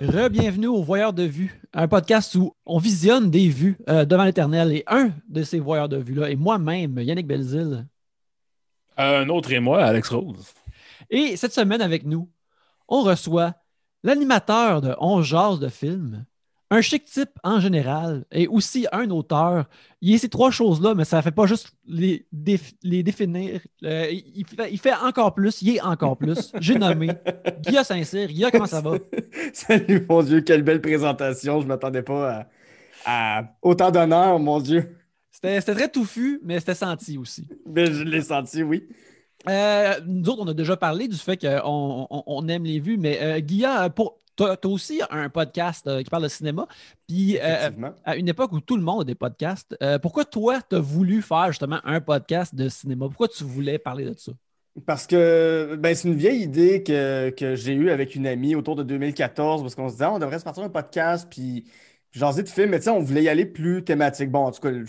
Re-bienvenue au Voyeur de vue, un podcast où on visionne des vues euh, devant l'éternel. Et un de ces voyeurs de vue-là est moi-même, Yannick Belzil. Un autre et moi, Alex Rose. Et cette semaine avec nous, on reçoit l'animateur de On jase de film, un chic type en général et aussi un auteur. Il y a ces trois choses-là, mais ça ne fait pas juste les, déf- les définir. Euh, il, fait, il fait encore plus, il est encore plus. J'ai nommé Guillaume Saint-Cyr. Guillaume, comment ça va? Salut, mon Dieu, quelle belle présentation. Je ne m'attendais pas à, à autant d'honneur, mon Dieu. C'était c'était très touffu, mais c'était senti aussi. Mais je l'ai senti, oui. Euh, nous autres, on a déjà parlé du fait qu'on on, on aime les vues, mais euh, Guilla, pour- t'as as aussi un podcast euh, qui parle de cinéma. Puis euh, à une époque où tout le monde a des podcasts, euh, pourquoi toi, tu as voulu faire justement un podcast de cinéma? Pourquoi tu voulais parler de ça? Parce que ben, c'est une vieille idée que, que j'ai eue avec une amie autour de 2014, parce qu'on se disait, Ah, on devrait se partir un podcast, puis jaser de films, mais tu sais, on voulait y aller plus thématique. Bon, en tout cas, le,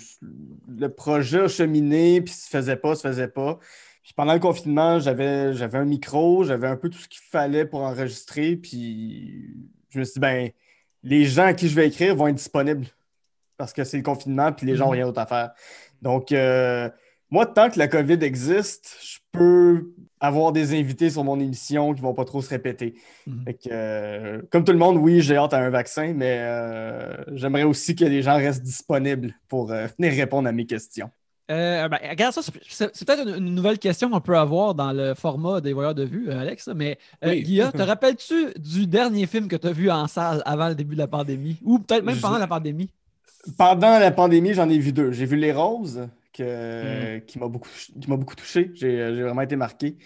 le projet a cheminé, puis se faisait pas, se faisait pas. Puis pendant le confinement, j'avais, j'avais un micro, j'avais un peu tout ce qu'il fallait pour enregistrer, puis je me suis dit, ben, les gens à qui je vais écrire vont être disponibles parce que c'est le confinement, puis les gens n'ont rien d'autre à faire. Donc, euh, moi, tant que la COVID existe, je peux avoir des invités sur mon émission qui ne vont pas trop se répéter. Mhm. Fait que, euh, comme tout le monde, oui, j'ai hâte à un vaccin, mais euh, j'aimerais aussi que les gens restent disponibles pour venir répondre à mes questions. Euh, ben, regarde ça, c'est- peut-être une, une nouvelle question qu'on peut avoir dans le format des voyeurs de vue, euh, Alex, mais euh, Oui. Guilla, te rappelles-tu du dernier film que tu as vu en salle avant le début de la pandémie? Ou peut-être même Je- pendant la pandémie? Pendant la pandémie, j'en ai vu deux. J'ai vu Les Roses, que, qui m'a beaucoup, qui beaucoup touché. Euh, j'ai vraiment été marqué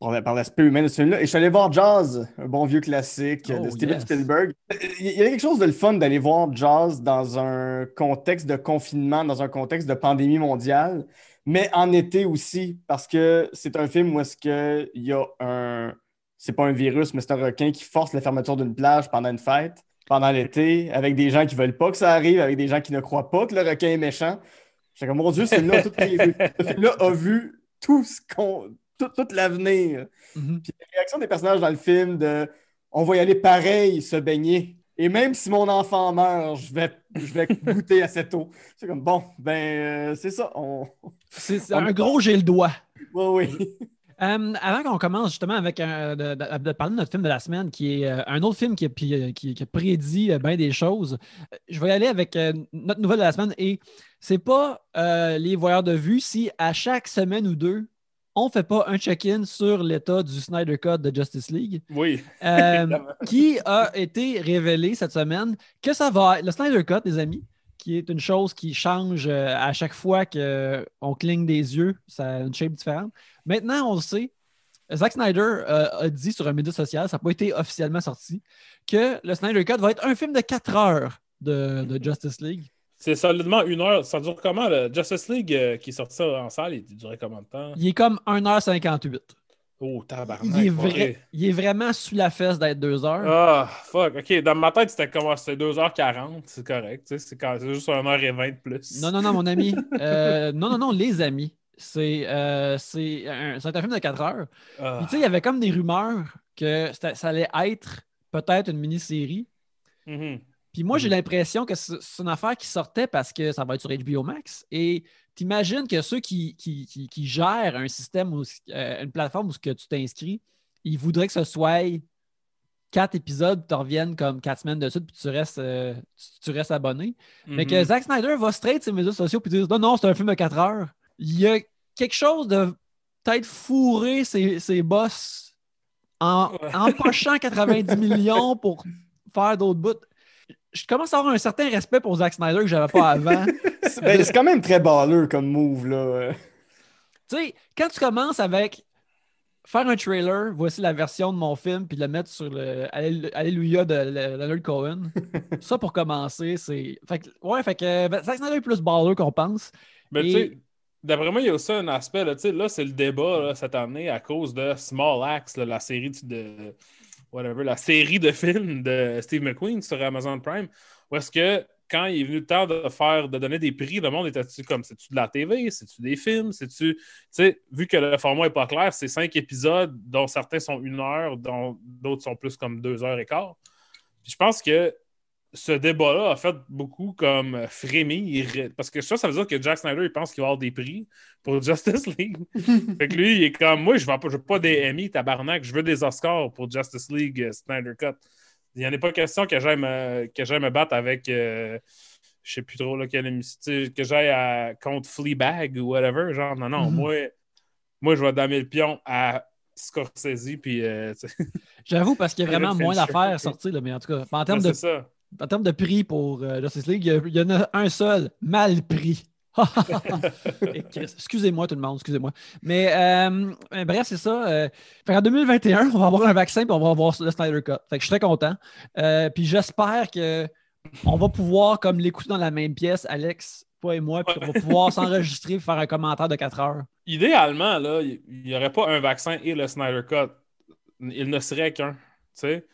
par, par l'aspect humain de ce film-là. Et je suis allé voir Jazz, un bon vieux classique Oh, de Steven yes. Spielberg. Il y a quelque chose de le fun d'aller voir Jazz dans un contexte de confinement, dans un contexte de pandémie mondiale, mais en été aussi, parce que c'est un film où est-ce que il y a un... C'est pas un virus, mais c'est un requin qui force la fermeture d'une plage pendant une fête, pendant l'été, avec des gens qui veulent pas que ça arrive, avec des gens qui ne croient pas que le requin est méchant. J'étais comme, mon Dieu, ce film-là a a vu tout ce qu'on... Tout, tout l'avenir. Mhm. Puis la réaction des personnages dans le film de on va y aller pareil, se baigner. Et même si mon enfant meurt, je vais, je vais goûter à cette eau. C'est comme bon, ben euh, c'est ça. On... C'est un gros j'ai le doigt. Oui, oui. Euh, avant qu'on commence justement avec un- de, de- de parler de notre film de la semaine, qui est euh, un autre film qui, euh, qui- qui a prédit euh, bien des choses, euh, je vais y aller avec euh, notre nouvelle de la semaine. Et c'est pas euh, les voyeurs de vue si à chaque semaine ou deux, on fait pas un check-in sur l'état du Snyder Cut de Justice League, Oui. euh, qui a été révélé cette semaine que ça va. Le Snyder Cut, les amis, qui est une chose qui change euh, à chaque fois qu'on cligne des yeux, ça a une shape différente. Maintenant, on le sait. Zack Snyder euh, a dit sur un média social, ça n'a pas été officiellement sorti, que le Snyder Cut va être un film de 4 heures de, de Justice League. C'est solidement une heure. Ça dure comment, le Justice League euh, qui est sorti en salle? Il durait combien de temps? Il est comme 1h58. Oh, tabarnak. Il est, il est vraiment sous la fesse d'être 2 heures. Ah, fuck. OK, dans ma tête, c'était comme c'était 2h40. C'est correct. C'est quand- c'est juste 1h20 de plus. Non, non, non, mon ami. Euh, non, non, non, les amis. C'est euh, c'est un, c'est un film de 4 heures. Ah. Puis, tu sais, il y avait comme des rumeurs que ça allait être peut-être une mini-série. Mhm. Puis moi, j'ai Mhm. l'impression que c'est une affaire qui sortait parce que ça va être sur HBO Max. Et t'imagines que ceux qui, qui, qui- qui gèrent un système, ou euh, une plateforme où que tu t'inscris, ils voudraient que ce soit quatre épisodes, tu reviennes comme quatre semaines de suite, puis tu restes, euh, tu, tu restes abonné. Mais que Mhm. Zack Snyder va straight sur les médias sociaux puis dire non, non, c'est un film de 4 heures. Il y a quelque chose de peut-être fourrer ses, ses boss en Ouais. empochant 90 millions pour faire d'autres bouts. Je commence à avoir un certain respect pour Zack Snyder que j'avais pas avant. C'est ben, c'est quand même très balleux comme move, là. tu sais, quand tu commences avec faire un trailer, voici la version de mon film, puis le mettre sur le Allé- Alléluia de Leonard Cohen, ça pour commencer, c'est. Fait que, ouais, fait que ben, Zack Snyder est plus baller qu'on pense. Mais tu Et- sais, d'après moi, il y a aussi un aspect. Là, tu sais, là c'est le débat là, cette année à cause de Small Axe, là, la série de. Whatever, la série de films de Steve McQueen sur Amazon Prime, où est-ce que quand il est venu le temps de faire, de donner des prix, le monde était-tu comme, c'est-tu de la TV, c'est-tu des films, c'est-tu, tu sais, vu que le format est pas clair, c'est cinq épisodes, dont certains sont une heure, dont d'autres sont plus comme deux heures et quart. Puis je pense que ce débat-là a fait beaucoup comme frémir, parce que ça, ça veut dire que Jack Snyder, il pense qu'il va avoir des prix pour Justice League. fait que lui, il est comme, moi, je veux pas, je veux pas des Emmy, tabarnak, je veux des Oscars pour Justice League euh, Snyder Cut. Il n'y en a pas question que j'aille me, que j'aille me battre avec, euh, je sais plus trop là, quelle que j'aille à- contre Fleabag ou whatever. Genre, non, non, Mhm. moi, moi, je vais damer le pion à Scorsese, puis, euh, J'avoue, parce qu'il y a vraiment moins d'affaires à sortir, là, mais en tout cas, en termes, c'est de, ça. En termes de prix pour euh, Justice League, il y, en a un seul, mal pris. Excusez-moi tout le monde, excusez-moi. Mais euh, euh, bref, c'est ça. euh, fait en 2021, on va avoir un vaccin et on va avoir le Snyder Cut. Fait que je suis très content. Puis j'espère que on va pouvoir comme l'écouter dans la même pièce, Alex, toi et moi, puis on va pouvoir s'enregistrer et faire un commentaire de 4 heures. Idéalement, là, il n'y aurait pas un vaccin et le Snyder Cut. Il ne serait qu'un. Sais?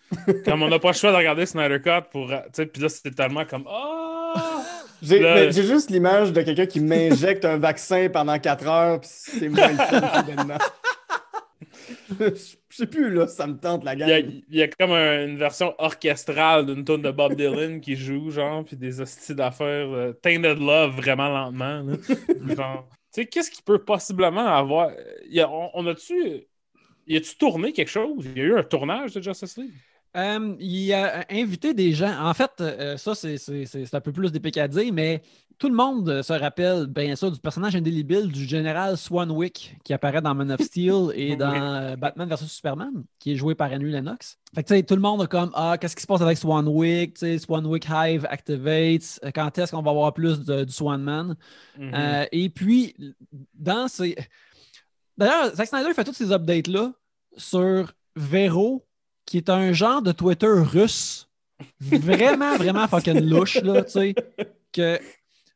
Comme on n'a pas le choix de regarder Snyder Cut pour. Tu sais, puis là, c'est tellement comme. Ah! J'ai juste l'image de quelqu'un qui m'injecte un vaccin pendant 4 heures, puis c'est moins le fun. Je sais plus, là, ça me tente la Il gang. il y a comme un- une version orchestrale d'une tune de Bob Dylan qui joue, genre, puis des hosties d'affaires. euh, Tainted Love vraiment lentement. là. genre, tu sais, qu'est-ce qui peut possiblement avoir. Il y a- on, on a-tu. Y a-tu tourné quelque chose? Il y a eu un tournage de Justice League? Euh, il a invité des gens. En fait, euh, ça, c'est un peu plus des dire, mais tout le monde se rappelle bien sûr du personnage indélébile du général Swanwick qui apparaît dans Man of Steel et dans euh, Batman vs Superman, qui est joué par Henry Lennox. Fait que, tout le monde a comme Ah, qu'est-ce qui se passe avec Swanwick? Swanwick Hive activates. Quand est-ce qu'on va avoir plus de- du Swanman? Mhm. Euh, et puis, dans ces. D'ailleurs, Zack Snyder fait tous ces updates-là sur Vero, qui est un genre de Twitter russe. Vraiment, vraiment fucking louche, là, tu sais. Que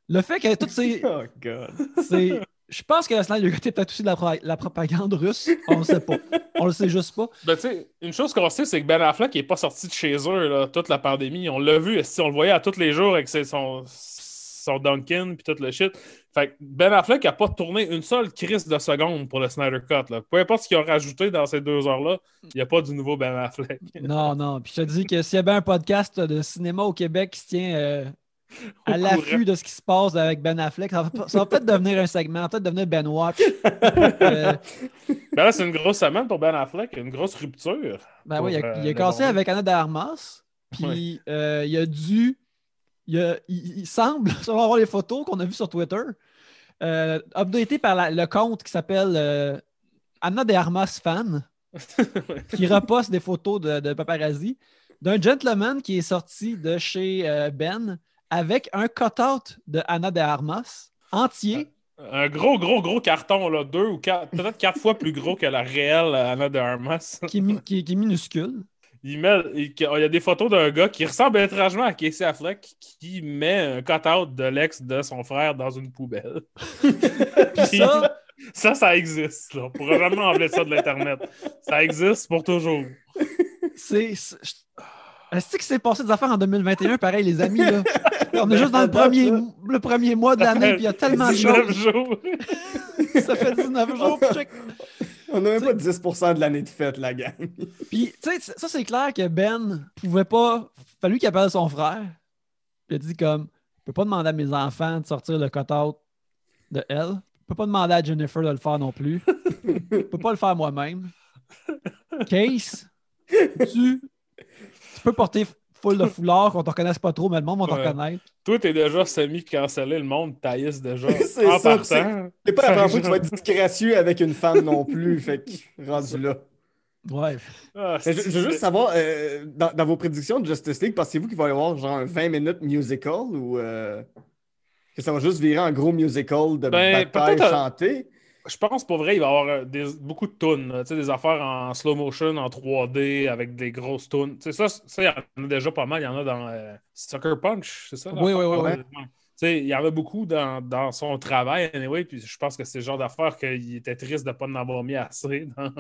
le fait que toutes ces. Oh, God. ces- Je pense que Snyder était peut-être aussi de la, pro- la propagande russe. On le sait pas. On le sait juste pas. Ben, tu sais, une chose qu'on sait, c'est que Ben Affleck n'est pas sorti de chez eux là, toute la pandémie. On l'a vu, si on le voyait à tous les jours avec ses- son, son Duncan puis tout le shit. Fait que Ben Affleck n'a pas tourné une seule crise de seconde pour le Snyder Cut. Là. Peu importe ce qu'ils ont rajouté dans ces deux heures-là, il n'y a pas du nouveau Ben Affleck. Non, non. Puis je te dis que s'il y avait un podcast de cinéma au Québec qui se tient euh, à l'affût de ce qui se passe avec Ben Affleck, ça va, peut-être devenir un segment, peut-être devenir Ben Watch. Euh, Ben là, c'est une grosse semaine pour Ben Affleck, une grosse rupture. Ben oui, il a, euh, il a le cassé avec Anna de Armas. Puis euh, il a dû. Il, a- il- il semble, selon voir les photos qu'on a vues sur Twitter, euh, updaté par la- le compte qui s'appelle euh, Anna de Armas Fan, qui reposte des photos de, de paparazzi, d'un gentleman qui est sorti de chez euh, Ben avec un cut-out de Anna de Armas entier. Un gros, gros, gros carton, là, deux ou quatre, peut-être quatre fois plus gros que la réelle Anna de Armas. Qui est minuscule. Il, met, il, il y a des photos d'un gars qui ressemble étrangement à Casey Affleck qui met un cut-out de l'ex de son frère dans une poubelle. Puis ça, Ça, ça existe. Là. On pourra jamais enlever ça de l'Internet. Ça existe pour toujours. C'est. Est-ce que c'est passé des affaires en 2021? Pareil, les amis, là. On est juste dans le premier, le premier mois de l'année, puis il y a tellement de 19 choses. jours. Ça fait 19 jours. check. On n'a même pas 10% de l'année de fête, la gang. Puis, tu sais, ça, c'est clair que Ben pouvait pas. Fallu qu'il appelle son frère. Il a dit comme Je peux pas demander à mes enfants de sortir le cut-out de elle. Je peux pas demander à Jennifer de le faire non plus. Je peux pas le faire moi-même. Case, tu, tu peux porter full de foulard qu'on te reconnaisse pas trop, mais le monde va te Ouais. reconnaître. Toi, t'es déjà semi-cancellé. Le monde taillisse déjà. C'est en ça, partant. C'est pas la première fois que tu vas être disgracieux avec une femme non plus, fait que rendu là. Ouais. Ah, Mais je, je veux juste savoir, euh, dans, dans vos prédictions de Justice League, pensez-vous qu'il va y avoir genre un 20 minutes musical ou euh, que ça va juste virer en gros musical de Ben, bataille chantée? Je pense pour vrai, il va y avoir euh, des, beaucoup de tunes, là, tu sais, des affaires en slow motion, en 3D, avec des grosses tunes. Tu sais, ça, il y en a déjà pas mal. Il y en a dans euh, Sucker Punch, c'est ça? Oui, oui, oui, sais, il y en a beaucoup dans, dans son travail, anyway, puis je pense que c'est le genre d'affaire qu'il était triste de ne pas en avoir mis assez dans,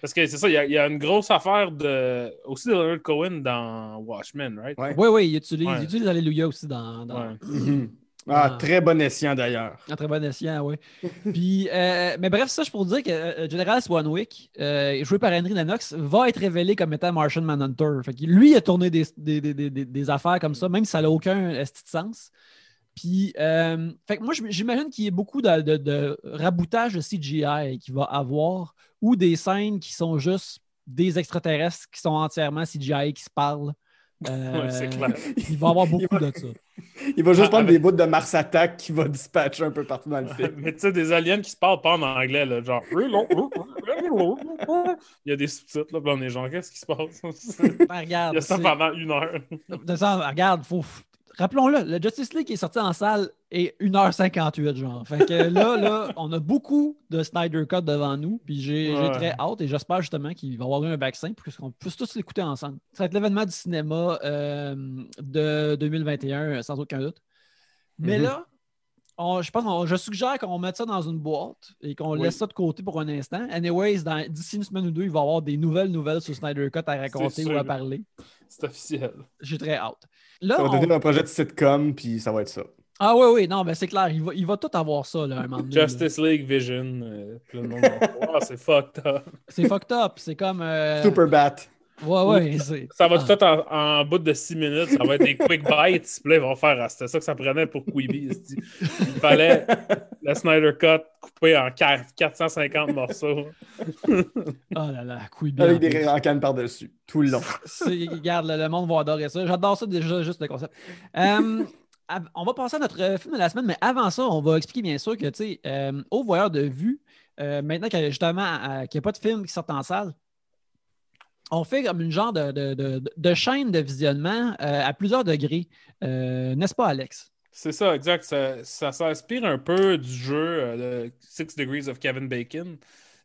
Parce que c'est ça, il y, a- il y a une grosse affaire de. Aussi de Leonard Cohen dans Watchmen, right? Ouais. Oui, oui, il utilise, Ouais. il utilise Alléluia aussi dans, dans Ouais. Ah, Ah. très bon escient d'ailleurs. un très bon escient, oui. Puis, euh, mais bref, ça, je pour dire que euh, General Swanwick, euh, joué par Henry Lennox, va être révélé comme étant Martian Manhunter. Fait que lui, il a tourné des, des, des- des- affaires comme ça, même si ça n'a aucun esti de sens. Puis, euh, fait que moi, j'im- j'imagine qu'il y a beaucoup de, de- de raboutage de CGI qu'il va avoir ou des scènes qui sont juste des extraterrestres qui sont entièrement CGI qui se parlent. Euh, Ouais, clair. Il va y avoir beaucoup va- de ça. Il va juste Ah, prendre avec- des bouts de Mars Attack qui va dispatcher un peu partout dans le film. Mais tu sais, des aliens qui se parlent pas en anglais, là, genre. Il y a des sous-titres, là, puis on est genre, qu'est-ce qui se passe? Ben, regarde, Il y a ça pendant une heure. De ça, regarde, faut. Rappelons-le, le Justice League qui est sorti en salle est 1h58, genre. Fait que là, là, on a beaucoup de Snyder Cut devant nous, puis j'ai Ouais. très hâte et j'espère justement qu'il va y avoir un vaccin pour qu'on puisse tous l'écouter ensemble. Ça va être l'événement du cinéma euh, de 2021, euh, sans aucun doute. Mais Mhm. là, on- je pense qu'on- je suggère qu'on mette ça dans une boîte et qu'on Oui. laisse ça de côté pour un instant. Anyways, dans- d'ici une semaine ou deux, il va y avoir des nouvelles nouvelles sur Snyder Cut à raconter ou à parler. C'est officiel. J'ai très hâte. Là, Ça va on- devenir un projet de sitcom, puis ça va être ça. Ah oui, oui, non, mais c'est clair, il va, il va tout avoir ça, là, un moment donné. là. Justice League Vision. euh, c'est fucked up. C'est fucked up, c'est comme... euh, Super Bat. Ouais, ouais, c'est... Ça va Ah. tout être en, en bout de 6 minutes. Ça va être des quick bites. Puis là, ils vont faire. ah, C'était ça que ça prenait pour Quibi. Il fallait le Snyder Cut coupé en quar- 450 morceaux. Oh là là, Quibi. Avec des plus. rires en canne par-dessus, tout le long. Regarde, le, le monde va adorer ça. J'adore ça déjà, juste le concept. Av- on va passer à notre euh, film de la semaine, mais avant ça, on va expliquer bien sûr que, tu sais, euh, au voyeur de vue, euh, maintenant qu'il y a justement euh, qu'il n'y a pas de film qui sort en salle, on fait comme une genre de, de- de- chaîne de visionnement euh, à plusieurs degrés. Euh, N'est-ce pas, Alex? C'est ça, exact. Ça, ça s'inspire un peu du jeu euh, de Six Degrees of Kevin Bacon.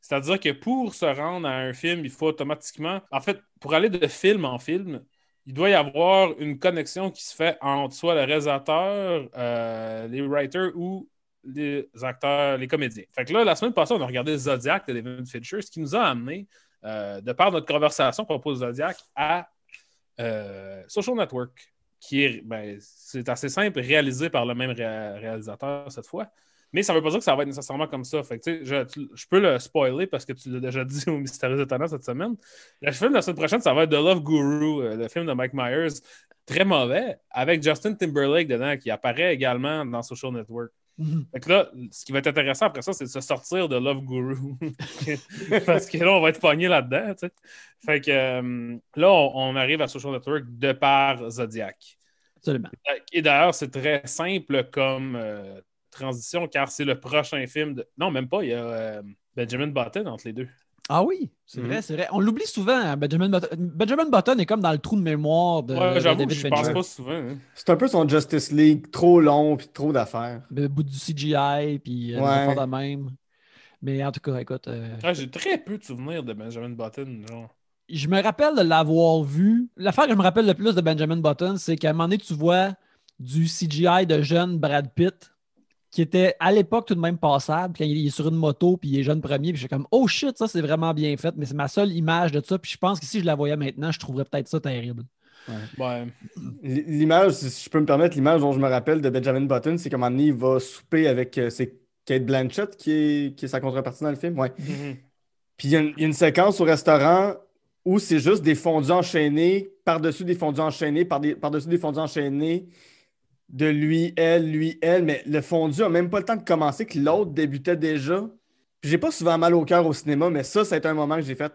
C'est-à-dire que pour se rendre à un film, il faut automatiquement. En fait, pour aller de film en film, il doit y avoir une connexion qui se fait entre soit le réalisateur, les writers ou les acteurs, les comédiens. Fait que là, la semaine passée, on a regardé Zodiac de David Fincher, ce qui nous a amené, euh, de par notre conversation à propos de Zodiac, à euh, Social Network, qui est, ben, c'est assez simple, réalisé par le même ré- réalisateur cette fois. Mais ça ne veut pas dire que ça va être nécessairement comme ça. Fait je, je peux le spoiler parce que tu l'as déjà dit au Mystérieux Étonnant cette semaine. Le film de la semaine prochaine, ça va être The Love Guru, euh, le film de Mike Myers. Très mauvais, avec Justin Timberlake dedans, qui apparaît également dans Social Network. Fait que là, ce qui va être intéressant après ça, c'est de se sortir de Love Guru. Parce que là, on va être pogné là-dedans. tu sais. Fait que euh, là, on, on arrive à Social Network de par Zodiac. Absolument. Et d'ailleurs, c'est très simple comme euh, transition, car c'est le prochain film de. Non, même pas, il y a euh, Benjamin Button entre les deux. Ah oui, c'est Mhm. vrai, c'est vrai. On l'oublie souvent, hein, Benjamin Button. Benjamin Button est comme dans le trou de mémoire de, Ouais, j'avoue, je pense pas souvent. hein. C'est un peu son Justice League, trop long, puis trop d'affaires. Le bout du CGI, puis euh, Ouais. de même. Mais en tout cas, écoute, euh, Ah, J'ai très peu de souvenirs de Benjamin Button. Genre. je me rappelle de l'avoir vu. L'affaire que je me rappelle le plus de Benjamin Button, c'est qu'à un moment donné, tu vois du CGI de jeune Brad Pitt qui était à l'époque tout de même passable. Puis quand il est sur une moto, puis il est jeune premier, puis je suis comme, oh shit, ça c'est vraiment bien fait. Mais c'est ma seule image de ça. Puis je pense que si je la voyais maintenant, je trouverais peut-être ça terrible. Ouais. L'image, si je peux me permettre, l'image dont je me rappelle de Benjamin Button, c'est qu'à un moment donné, il va souper avec. euh, c'est Kate Blanchett qui est, qui est sa contrepartie dans le film. Ouais. Mhm. Puis il y, a une- il y a une séquence au restaurant où c'est juste des fondus enchaînés, par-dessus des fondus enchaînés, par des- par-dessus des fondus enchaînés, de lui, elle, lui, elle. Mais le fondu a même pas le temps de commencer que l'autre débutait déjà. Puis j'ai pas souvent mal au cœur au cinéma, mais ça, ça a été un moment que j'ai fait.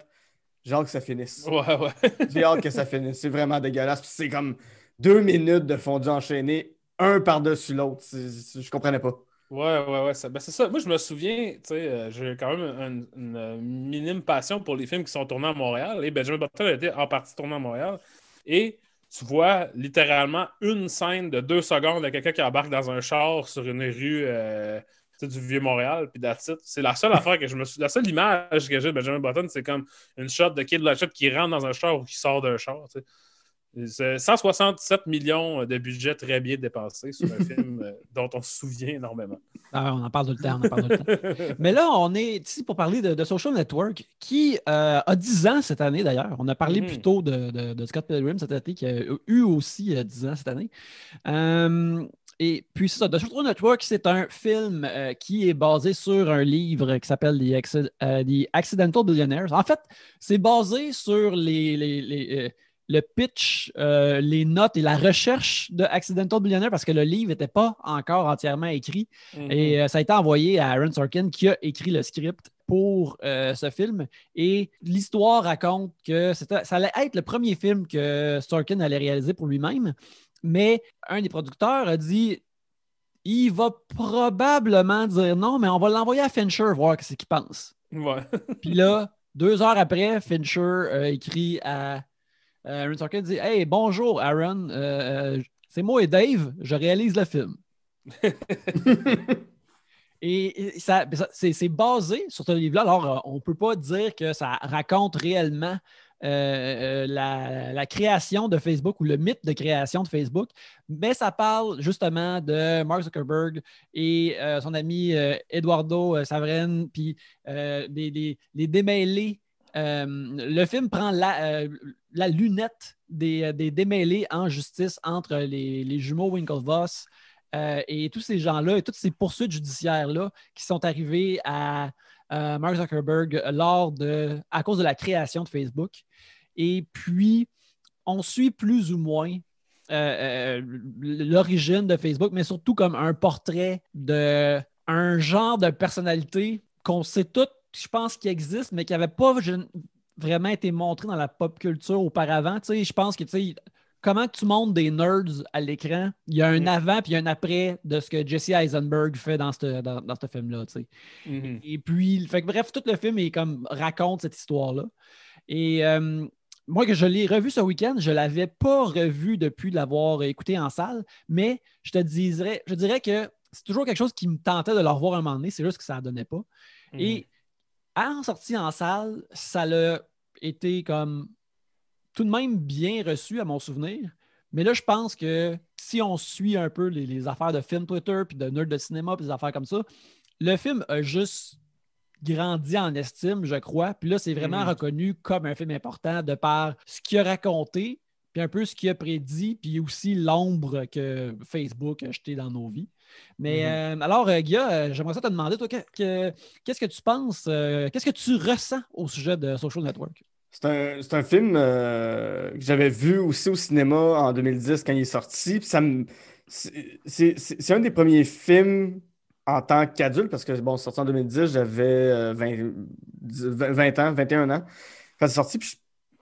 J'ai hâte que ça finisse. Ouais, ouais. J'ai hâte que ça finisse. C'est vraiment dégueulasse. Puis c'est comme deux minutes de fondu enchaîné, un par-dessus l'autre. C'est- c'est- Je comprenais pas. Ouais, ouais, ouais. ça- ben, c'est ça. Moi, je me souviens, tu sais, euh, j'ai quand même une, une, minime passion pour les films qui sont tournés à Montréal. Et Benjamin Button a été en partie tourné à Montréal. Et tu vois littéralement une scène de deux secondes de quelqu'un qui embarque dans un char sur une rue euh, du vieux Montréal. Puis. C'est la seule affaire que je me suis. La seule image que j'ai de Benjamin Button, c'est comme une shot de Kid Blanchett qui rentre dans un char ou qui sort d'un char. 167 millions de budget très bien dépensé sur un film euh, dont on se souvient énormément. Ah, on en parle tout le temps. on en parle tout le temps. Mais là, on est ici pour parler de, de Social Network, qui euh, a 10 ans cette année d'ailleurs. On a parlé Mhm. plus tôt de, de- de Scott Pilgrim cet été, qui a eu aussi euh, 10 ans cette année. Euh, et puis, ça, The Social Network, c'est un film euh, qui est basé sur un livre qui s'appelle The, Acci- euh, The Accidental Billionaires. En fait, c'est basé sur les, les- les, euh, le pitch, euh, les notes et la recherche de Accidental Billionaire parce que le livre n'était pas encore entièrement écrit. Mhm. Et euh, ça a été envoyé à Aaron Sorkin qui a écrit le script pour euh, ce film. Et l'histoire raconte que ça allait être le premier film que Sorkin allait réaliser pour lui-même. Mais un des producteurs a dit il va probablement dire non, mais on va l'envoyer à Fincher voir ce qu'il pense. Ouais. Puis là, deux heures après, Fincher a écrit à Aaron Sorkin dit Hey, bonjour Aaron, Euh, euh, c'est moi et Dave, je réalise le film. Et et ça, ça- c'est basé sur ce livre-là. Alors, euh, on ne peut pas dire que ça raconte réellement euh, euh, la, la création de Facebook ou le mythe de création de Facebook, mais ça parle justement de Mark Zuckerberg et euh, son ami euh, Eduardo euh, Savren, puis euh, des, des- les démêlés. Euh, le film prend la, euh, lunette des, des démêlés en justice entre les, les jumeaux Winklevoss euh, et tous ces gens-là et toutes ces poursuites judiciaires-là qui sont arrivées à euh, Mark Zuckerberg lors de, à cause de la création de Facebook. Et puis, on suit plus ou moins euh, euh, l'origine de Facebook, mais surtout comme un portrait de un genre de personnalité qu'on sait toutes, je pense, qui existe, mais qui n'avait pas vraiment été montré dans la pop culture auparavant. Tu sais, je pense que tu sais, comment tu montres des nerds à l'écran, il y a un Mm. avant puis un après de ce que Jesse Eisenberg fait dans ce dans, dans ce film-là. tu sais. Mhm. Et puis, fait que bref, tout le film est comme raconte cette histoire-là. Et euh, moi, que je l'ai revu ce week-end, je ne l'avais pas revu depuis l'avoir écouté en salle, mais je te dirais, je dirais que c'est toujours quelque chose qui me tentait de le revoir un moment donné, c'est juste que ça ne donnait pas. Mhm. Et en sortie en salle, ça l'a été comme tout de même bien reçu à mon souvenir. Mais là, je pense que si on suit un peu les, les affaires de film Twitter, puis de nerd de cinéma, puis des affaires comme ça, le film a juste grandi en estime, je crois. Puis là, c'est vraiment Mhm. reconnu comme un film important de par ce qu'il a raconté, puis un peu ce qu'il a prédit, puis aussi l'ombre que Facebook a jeté dans nos vies. Mais euh, alors, euh, Guilla, euh, j'aimerais ça te demander, toi, que- que- qu'est-ce que tu penses, euh, qu'est-ce que tu ressens au sujet de Social Network? C'est un, c'est un film euh, que j'avais vu aussi au cinéma en 2010 quand il est sorti. Puis ça c'est, un des premiers films en tant qu'adulte, parce que bon, sorti en 2010, j'avais euh, 20, 20 ans, 21 ans quand c'est sorti. Puis je-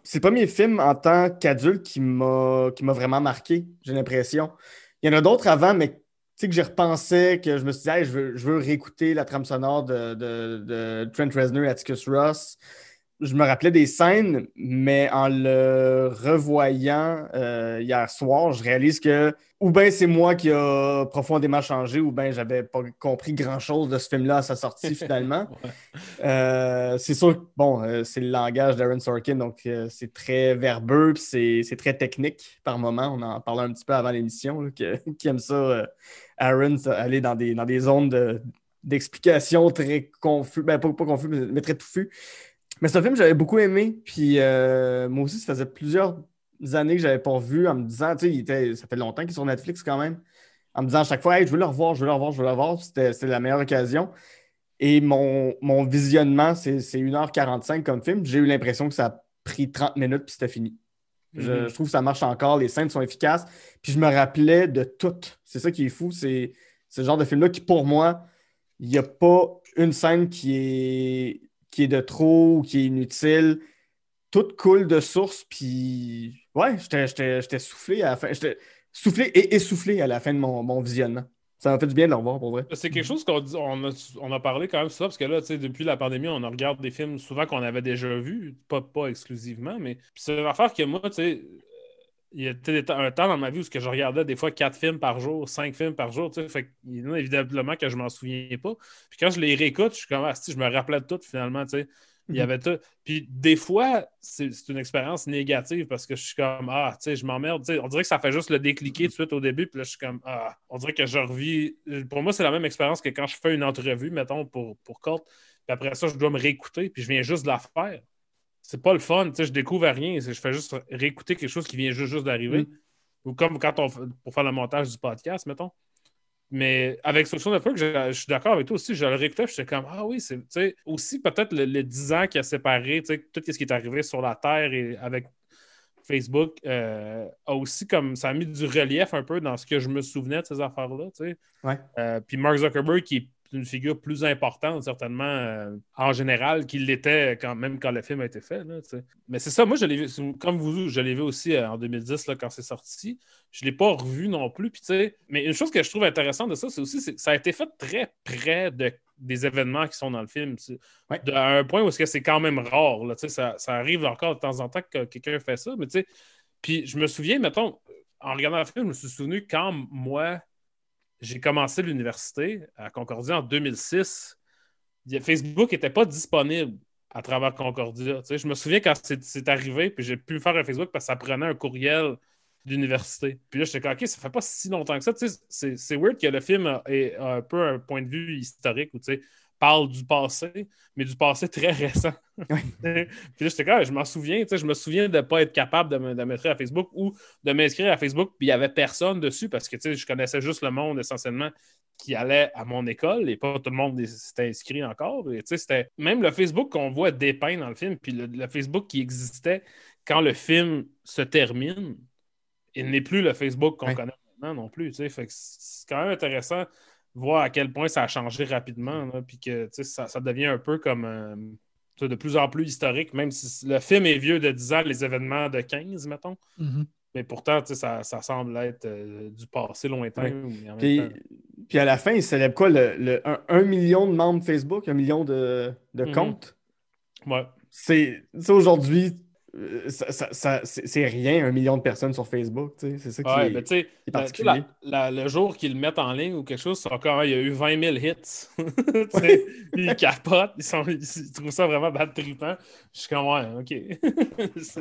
c'est le premier film en tant qu'adulte qui m'a vraiment marqué, j'ai l'impression. Il y en a d'autres avant, mais tu sais que j'y repensais, que je me suis dit, je veux, réécouter la trame sonore de, de, de Trent Reznor et Atticus Ross je me rappelais des scènes, mais en le revoyant euh, hier soir, je réalise que ou bien c'est moi qui a profondément changé, ou bien j'avais pas compris grand-chose de ce film-là à sa sortie finalement. Euh, c'est sûr que bon, euh, c'est le langage d'Aaron Sorkin, donc c'est très verbeux, c'est c'est très technique par moment. On en parlait un petit peu avant l'émission, là, que- qui aime ça, Aaron, ça, aller dans des, dans des zones de- d'explication très confus, ben pas, pas confus, mais, mais très touffues. Mais c'est un film que j'avais beaucoup aimé. Puis euh, moi aussi, ça faisait plusieurs années que je n'avais pas vu en me disant, tu sais, il était, ça fait longtemps qu'il est sur Netflix quand même. En me disant à chaque fois, hey, je veux le revoir, je veux le revoir, je veux le revoir. C'était la meilleure occasion. Et mon, mon visionnement, c'est c'est 1h45 comme film. J'ai eu l'impression que ça a pris 30 minutes puis c'était fini. Je, Mhm. je trouve que ça marche encore, les scènes sont efficaces. Puis je me rappelais de tout. C'est ça qui est fou. C'est le genre de film-là qui, pour moi, il n'y a pas une scène qui est, qui est de trop ou qui est inutile. Tout coule de source. Puis, ouais, j'étais- soufflé à la fin. J'étais soufflé et essoufflé à la fin de mon, visionnement. Ça m'a fait du bien de le revoir, pour vrai. C'est quelque chose qu'on a, parlé quand même souvent, parce que là, depuis la pandémie, on regarde des films souvent qu'on avait déjà vus, pas, pas exclusivement, mais c'est une affaire que moi, tu sais, il y a un temps dans ma vie où je regardais des fois quatre films par jour, cinq films par jour, fait qu'il y en a évidemment que je m'en souviens pas. Puis quand je les réécoute, je suis comme, ah, je me rappelais de tout finalement. Il y avait tout. Puis des fois, c'est une expérience négative parce que je suis comme Ah, tu sais, je m'emmerde. On dirait que ça fait juste le décliquer tout de suite au début. Puis là, je suis comme Ah, on dirait que je revis. Pour moi, c'est la même expérience que quand je fais une entrevue, mettons, pour, pour. Puis après ça, je dois me réécouter. Puis je viens juste de la faire. C'est pas le fun. Tu sais, je découvre rien. Je fais juste réécouter quelque chose qui vient juste, juste d'arriver. Mm. Ou comme quand on fait- pour faire le montage du podcast, mettons. Mais avec Social Network, je, je suis d'accord avec toi aussi. Je le réécoutais, j'étais comme Ah oui, c'est tu sais, aussi peut-être le, le 10 ans qui a séparé, tu sais, tout ce qui est arrivé sur la Terre et avec Facebook euh, a aussi comme ça a mis du relief un peu dans ce que je me souvenais de ces affaires-là. tu sais. Ouais. Euh, puis Mark Zuckerberg, qui est une figure plus importante, certainement, euh, en général, qu'il l'était quand même quand le film a été fait. là. Mais c'est ça, moi, je l'ai vu, comme vous, je l'ai vu aussi euh, en 2010 là, quand c'est sorti. Je ne l'ai pas revu non plus. Mais une chose que je trouve intéressante de ça, c'est aussi que ça a été fait très près de, des événements qui sont dans le film. Ouais. de- à un point où c'est quand même rare. Là, ça, ça arrive encore de temps en temps que quelqu'un fait ça. Mais puis je me souviens, mettons, en regardant le film, je me suis souvenu quand moi, j'ai commencé l'université à Concordia en 2006, il y a- Facebook n'était pas disponible à travers Concordia. Tu sais, je me souviens quand c'est arrivé, puis j'ai pu faire un Facebook parce que ça prenait un courriel d'université. Puis là, j'étais comme, OK, ça fait pas si longtemps que ça. Tu sais, c'est- weird que le film ait un peu un point de vue historique où, tu sais, parle du passé, mais du passé très récent. puis là, j'étais comme, Ah, je m'en souviens, tu sais, je me souviens de ne pas être capable de m'inscrire à Facebook ou de m'inscrire à Facebook, puis il n'y avait personne dessus parce que, tu sais, je connaissais juste le monde essentiellement qui allait à mon école et pas tout le monde s'était inscrit encore. Et, tu sais, c'était même le Facebook qu'on voit dépeint dans le film, puis le, le Facebook qui existait quand le film se termine, il n'est plus le Facebook qu'on Ouais. connaît maintenant non plus. Fait que c'est quand même intéressant voir à quel point ça a changé rapidement, là, puis que ça, ça devient un peu comme euh, de plus en plus historique, même si le film est vieux de 10 ans, les événements de 15, mettons. Mhm. Mais pourtant, ça, ça semble être euh, du passé lointain. Puis, temps- puis à la fin, il célèbre quoi? Le, le- un, un million de membres Facebook, un million de, de Mhm. comptes? Ouais. C'est tu sais, aujourd'hui, ça, ça- ça- c'est rien, un million de personnes sur Facebook. tu sais, C'est ça qui Ouais, est, qui particulier. la- la- le jour qu'ils le mettent en ligne ou quelque chose, encore, il y a eu 20 000 hits. Tu sais, Ils capotent, ils, sont, ils, ils trouvent ça vraiment bad trippant. Je suis comme, ouais, OK.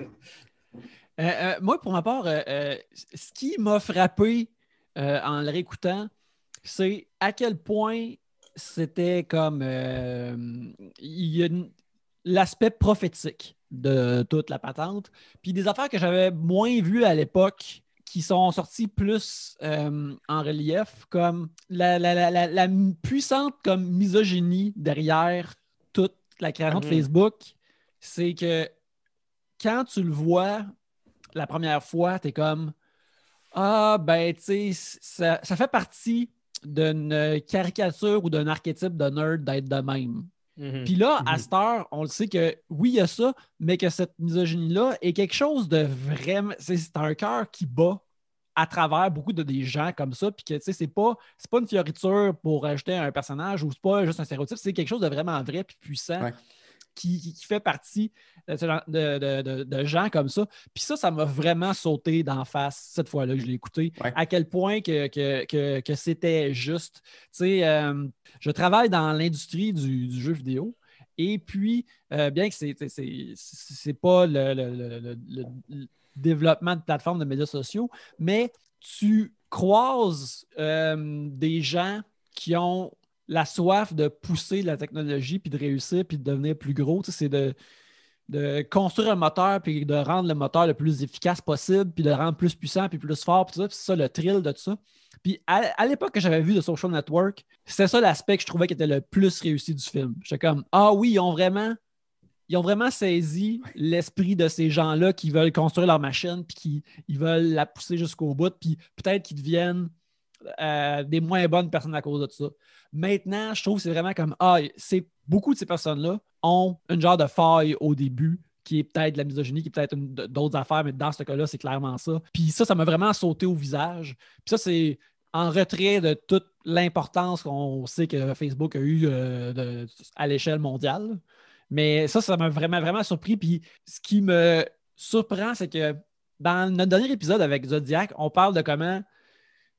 Euh, euh, moi, pour ma part, euh, euh, ce qui m'a frappé euh, en le réécoutant, c'est à quel point c'était comme euh, il y a une- l'aspect prophétique de toute la patente. Puis des affaires que j'avais moins vues à l'époque qui sont sorties plus euh, en relief, comme la, la- la- la- puissante comme misogynie derrière toute la création de Mhm. Facebook, c'est que quand tu le vois la première fois, tu es comme Ah, ben, tu sais, ça, ça fait partie d'une caricature ou d'un archétype de nerd d'être de même. Mhm. Puis là, à Mhm. cette heure, on le sait que oui, il y a ça, mais que cette misogynie-là est quelque chose de vraiment. C'est c'est un cœur qui bat à travers beaucoup de des gens comme ça, puis que tu sais, c'est pas, c'est pas une fioriture pour ajouter un personnage ou c'est pas juste un stéréotype, c'est quelque chose de vraiment vrai puis puissant. Ouais. Qui, qui- qui fait partie de, genre- de- de- de- gens comme ça. Puis ça, ça m'a vraiment sauté d'en face cette fois-là que je l'ai écouté. Ouais. À quel point que, que, que, que c'était juste. Tu sais, euh, je travaille dans l'industrie du, du jeu vidéo. Et puis, euh, bien que c'est c'est pas le, le- le- le- le- le développement de plateformes de médias sociaux, mais tu croises euh, des gens qui ont la soif de pousser la technologie, puis de réussir, puis de devenir plus gros. C'est de, construire un moteur, puis de rendre le moteur le plus efficace possible, puis de le rendre plus puissant, puis plus fort, puis tout ça. C'est ça le thrill de tout ça. Puis à, l'époque que j'avais vu de Social Network, c'était ça l'aspect que je trouvais qui était le plus réussi du film. J'étais comme Ah oui, ils ont vraiment. Ils ont vraiment saisi l'esprit de ces gens-là qui veulent construire leur machine puis qui veulent la pousser jusqu'au bout, puis peut-être qu'ils deviennent euh, des moins bonnes personnes à cause de ça. Maintenant, je trouve que c'est vraiment comme Ah, c'est beaucoup de ces personnes-là ont une genre de faille au début qui est peut-être de la misogynie, qui est peut-être d'autres affaires, mais dans ce cas-là, c'est clairement ça. Puis ça, ça m'a vraiment sauté au visage. Puis ça, c'est en retrait de toute l'importance qu'on sait que Facebook a eu euh, à l'échelle mondiale. Mais ça, ça m'a vraiment, vraiment surpris. Puis ce qui me surprend, c'est que dans notre dernier épisode avec Zodiac, on parle de comment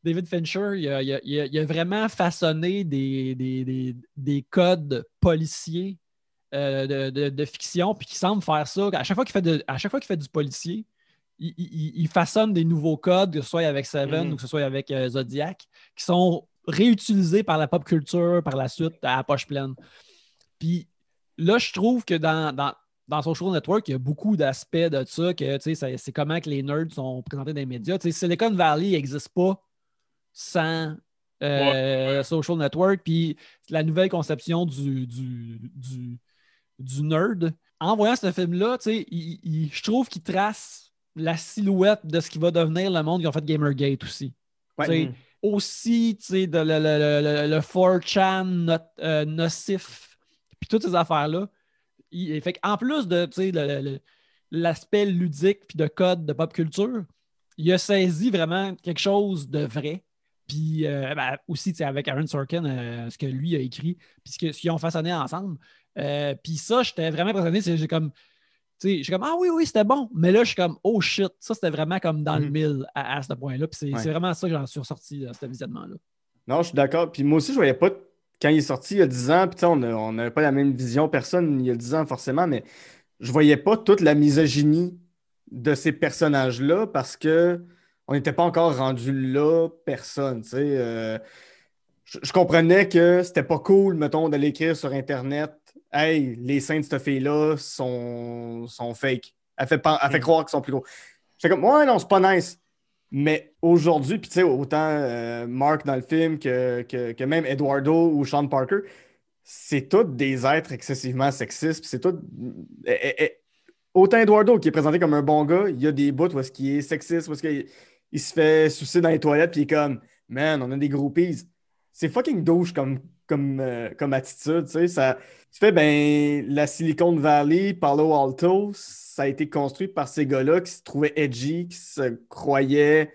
David Fincher, il a, il a- il a- il a vraiment façonné des, des- des- des codes policiers euh, de, de- de fiction, puis qui semble faire ça. À chaque fois qu'il fait, de- à chaque fois qu'il fait du policier, il, façonne des nouveaux codes, que ce soit avec Seven Mhm. ou que ce soit avec euh, Zodiac, qui sont réutilisés par la pop culture par la suite à la poche pleine. Puis là, je trouve que dans, dans, dans Social Network, il y a beaucoup d'aspects de ça, que c'est comment que les nerds sont présentés dans les médias. Tu sais, Silicon Valley n'existe pas sans euh, Social Network, puis la nouvelle conception du, du, du, du nerd. En voyant ce film-là, je trouve qu'il trace la silhouette de ce qui va devenir le monde qui ont fait Gamergate aussi. Ouais. Sais, aussi, de le, le, le, le 4chan not- euh, nocif, puis toutes ces affaires-là. Fait en plus de, l'aspect ludique puis de code de pop culture, il a saisi vraiment quelque chose de vrai. Puis euh, ben, aussi, avec Aaron Sorkin, euh, ce que lui a écrit, puis ce que- ce qu'ils ont façonné ensemble. Euh, puis ça, j'étais vraiment impressionné. J'ai comme, j'ai comme, ah oui, oui, c'était bon. Mais là, je suis comme, oh shit, ça, c'était vraiment comme dans le Mhm. mille à, à ce point-là. Puis c'est Ouais. vraiment ça que j'en suis ressorti, de ce visionnement-là. Non, je suis d'accord. Puis moi aussi, je voyais pas quand il est sorti il y a 10 ans, puis tu sais, on a- on n'avait pas la même vision, personne il y a 10 ans forcément, mais je voyais pas toute la misogynie de ces personnages-là parce que on n'était pas encore rendu là, personne. tu sais. Euh, je, je comprenais que c'était pas cool, mettons, d'aller écrire sur Internet Hey, les seins de cette fille-là sont, sont fake. Elle fait, elle fait Mm. croire qu'ils sont plus gros. J'étais comme, ouais, non, c'est pas nice. Mais aujourd'hui, puis tu sais, autant euh, Mark dans le film que, que, que même Eduardo ou Sean Parker, c'est tous des êtres excessivement sexistes. puis c'est tout. eh, eh, eh, autant Eduardo qui est présenté comme un bon gars, il y a des bouts où est-ce qu'il est sexiste, où est-ce qu'il il se fait sucer dans les toilettes, puis il est comme, man, on a des groupies. C'est fucking douche comme, comme, euh, comme attitude, tu sais. Ça, tu fais, ben, la Silicon Valley, Palo Alto, ça a été construit par ces gars-là qui se trouvaient edgy, qui se croyaient,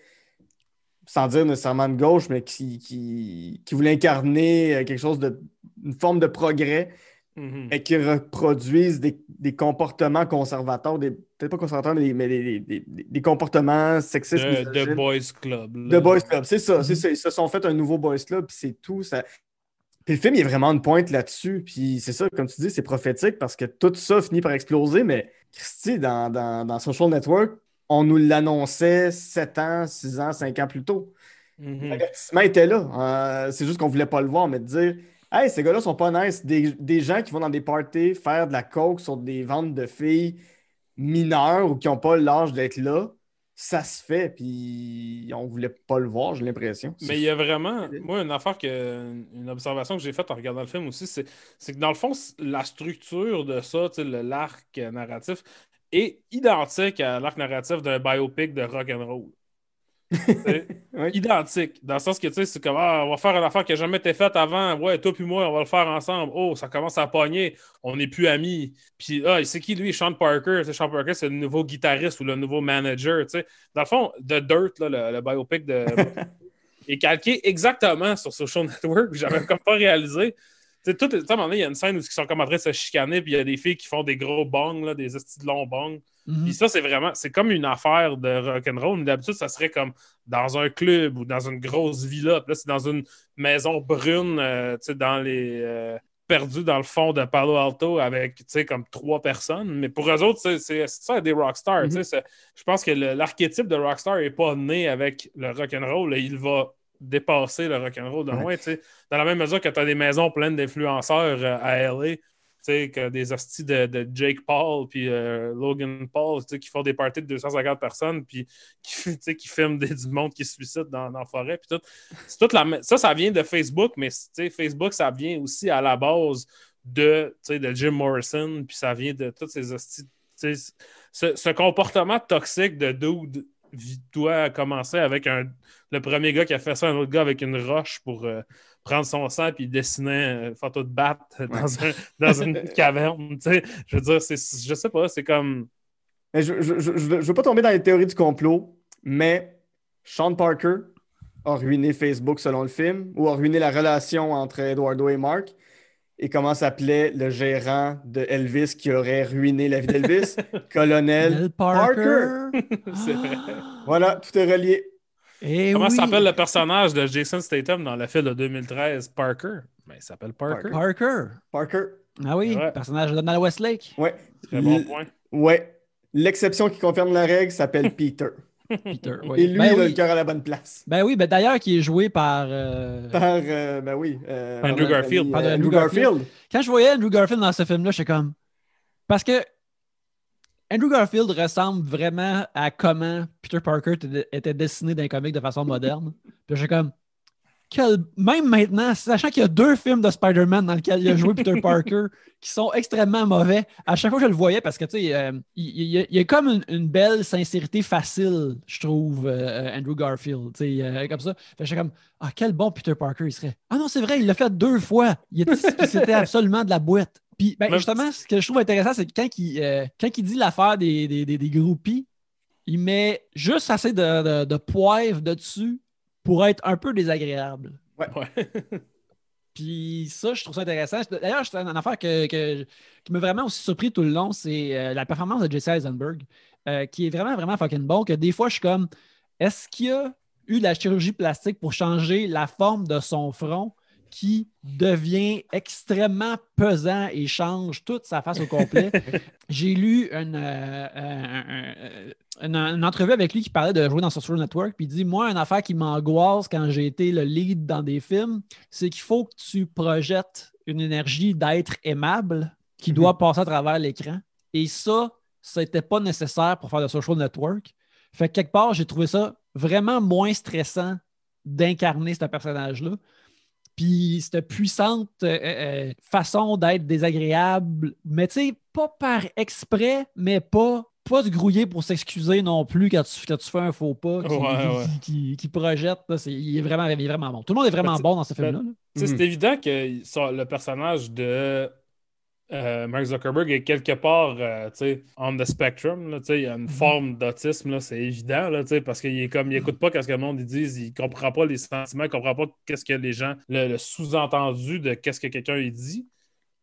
sans dire nécessairement de gauche, mais qui, qui, qui voulaient incarner euh, quelque chose de, une forme de progrès Mhm. et qui reproduisent des, des comportements conservateurs, des- peut-être pas conservateurs, mais des, mais des- des- comportements sexistes. De. Boys Club. là. De Boys Club, c'est ça, Mhm. ça. Ils se sont fait un nouveau Boys Club, puis c'est tout. Ça... Puis le film, il est vraiment une pointe là-dessus. Puis c'est ça, comme tu dis, c'est prophétique parce que tout ça finit par exploser. Mais Christy, dans, dans, dans Social Network, on nous l'annonçait 7 ans, 6 ans, 5 ans plus tôt. Mhm. L'avertissement était là. Euh, c'est juste qu'on voulait pas le voir, mais de dire Hey, ces gars-là sont pas nice. Des, des gens qui vont dans des parties faire de la coke sur des ventes de filles mineures ou qui n'ont pas l'âge d'être là, ça se fait. Puis on voulait pas le voir, j'ai l'impression. Mais il y a vraiment, moi, une affaire que, une observation que j'ai faite en regardant le film aussi, c'est que dans le fond, la structure de ça, l'arc narratif, est identique à l'arc narratif d'un biopic de rock'n'roll. Tu sais, Identique. Dans le sens que, tu sais, c'est comme, ah, on va faire une affaire qui n'a jamais été faite avant. Ouais, toi puis moi, on va le faire ensemble. Oh, ça commence à pogner. On n'est plus amis. Puis, ah, c'est qui lui? Sean Parker. Sean Parker, c'est le nouveau guitariste ou le nouveau manager. Tu sais. Dans le fond, The Dirt, là, le, le biopic de. est calqué exactement sur Social Network. J'avais comme pas réalisé. Sais, tout, à un moment donné, il y a une scène où ils sont comme en train de se chicaner, puis il y a des filles qui font des gros bongs, là, des de longs bongs. Mhm. Puis ça, c'est vraiment, c'est comme une affaire de rock'n'roll. Mais D'habitude, ça serait comme dans un club ou dans une grosse villa. Puis là, c'est dans une maison brune, euh, tu sais, dans les. euh, perdu dans le fond de Palo Alto avec, tu sais, comme trois personnes. Mais pour eux autres, c'est ça, des rockstars. c'est- Je pense que l'archétype de rockstar n'est pas né avec le rock'n'roll. Il va dépasser le rock'n'roll de Ouais. loin, tu sais. Dans la même mesure que tu as des maisons pleines d'influenceurs euh, à LA, que des hosties de, de Jake Paul puis euh, Logan Paul, qui font des parties de 250 personnes puis qui, qui filment des, du monde qui se suicide dans, dans la forêt puis tout. C'est toute la, ça, ça vient de Facebook, mais Facebook, ça vient aussi à la base de, de Jim Morrison puis ça vient de toutes ces hosties. Ce, ce comportement toxique de dude doit commencer avec un, le premier gars qui a fait ça, un autre gars avec une roche pour euh, prendre son sang puis dessiner une photo de bat dans, un- dans une caverne. Je veux dire, c'est, je sais pas, c'est comme. Mais je, je veux pas tomber dans les théories du complot, mais Sean Parker a ruiné Facebook selon le film, ou a ruiné la relation entre Eduardo et Mark. Et comment s'appelait le gérant de Elvis qui aurait ruiné la vie d'Elvis? Colonel. Parker. C'est vrai. Voilà, tout est relié. Eh Comment oui. s'appelle le personnage de Jason Statham dans le film de 2013, Parker? Ben, il s'appelle Parker. Parker. Parker. Ah oui, Ouais. personnage de Donald Westlake. Ouais. Très bon point. Ouais. L'exception qui confirme la règle s'appelle Peter. Peter. oui. Et lui, ben, il a le cœur à la bonne place. Ben oui, ben d'ailleurs, qui est joué par. euh, Par, euh, ben oui. euh, Andrew Garfield. Par Andrew Andrew Garfield. Garfield. Quand je voyais Andrew Garfield dans ce film-là, j'étais comme. Parce que Andrew Garfield ressemble vraiment à comment Peter Parker était- était dessiné dans les comics de façon moderne. Puis j'étais comme. Quel- Même maintenant, sachant qu'il y a deux films de Spider-Man dans lesquels il a joué Peter Parker qui sont extrêmement mauvais, à chaque fois que je le voyais, parce que tu sais, euh, il, il y a- il y a comme une, une belle sincérité facile, je trouve, euh, Andrew Garfield. tu sais, euh, comme ça. Fait que j'étais comme, ah, quel bon Peter Parker il serait. Ah non, c'est vrai, il l'a fait deux fois. C'était absolument de la boîte. Puis, ben, justement, ce que je trouve intéressant, c'est que quand il, euh, quand il dit l'affaire des, des, des, des groupies, il met juste assez de, de, de poivre dessus pour être un peu désagréable. Ouais. Puis ça, je trouve ça intéressant. D'ailleurs, c'est une affaire que, que- qui m'a vraiment aussi surpris tout le long, c'est euh, la performance de Jesse Eisenberg, euh, qui est vraiment, vraiment fucking bon. Que des fois, je suis comme, est-ce qu'il y a eu de la chirurgie plastique pour changer la forme de son front qui devient extrêmement pesant et change toute sa face au complet? J'ai lu une, euh, un- une, une entrevue avec lui qui parlait de jouer dans Social Network, puis il dit Moi, une affaire qui m'angoisse quand j'ai été le lead dans des films, c'est qu'il faut que tu projettes une énergie d'être aimable qui doit passer à travers l'écran. Et ça, ça n'était pas nécessaire pour faire de Social Network. Fait que quelque part, j'ai trouvé ça vraiment moins stressant d'incarner ce personnage-là. Puis cette puissante euh, euh, façon d'être désagréable, mais tu sais, pas par exprès, mais pas, pas se grouiller pour s'excuser non plus quand tu, quand tu fais un faux pas qui, Ouais, ouais. qui- qui- qui projette. là, il, est vraiment, il est vraiment bon. Tout le monde est vraiment Ben, bon dans ce film-là. là. C'est évident que le personnage de euh, Mark Zuckerberg est quelque part euh, tu sais, on the spectrum. Là, tu sais, il y a Mhm. une forme d'autisme, là, c'est évident, là, tu sais, parce qu'il est comme il écoute pas ce que le monde ils disent, il comprend pas les sentiments, il comprend pas qu'est-ce que les gens, le, le sous-entendu de qu'est-ce que quelqu'un dit.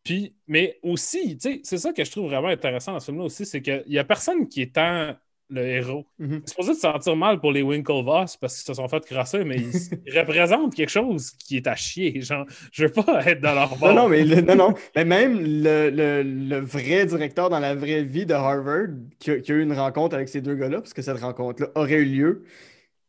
Puis, mais aussi, tu sais, c'est ça que je trouve vraiment intéressant dans ce film-là aussi, c'est qu'il y a personne qui est tant le héros. Mhm. C'est supposé de se sentir mal pour les Winklevoss parce qu'ils se sont fait crasser, mais ils, représentent quelque chose qui est à chier. Genre, je veux pas être dans leur bord. Non, non, mais, le- non, non. mais même le, le- le vrai directeur dans la vraie vie de Harvard, qui a, qui a eu une rencontre avec ces deux gars-là, parce que cette rencontre-là aurait eu lieu,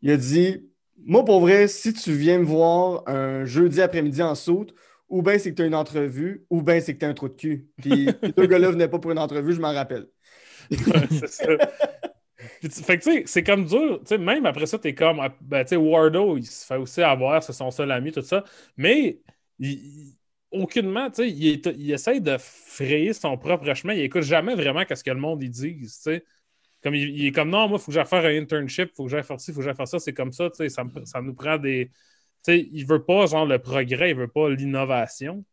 il a dit Moi, pour vrai, si tu viens me voir un jeudi après-midi en saute, ou bien c'est que tu as une entrevue, ou bien c'est que tu as un trou de cul. Puis ces deux gars-là venaient pas pour une entrevue, je m'en rappelle. c'est ça. Fait que tu sais, c'est comme dur. Tu sais, même après ça, t'es comme. ah, Ben, tu sais, Wardo, il se fait aussi avoir, c'est son seul ami, tout ça. Mais, il, aucunement, tu sais, il, il essaie de frayer son propre chemin. Il écoute jamais vraiment ce que le monde il dit, tu sais. Comme il, est comme non, moi, il faut que j'aille faire un internship, il faut que j'aille faire ci, il faut que j'aille faire ça. C'est comme ça, tu sais, ça, ça nous prend des. Tu sais, il veut pas, genre, le progrès, il veut pas l'innovation.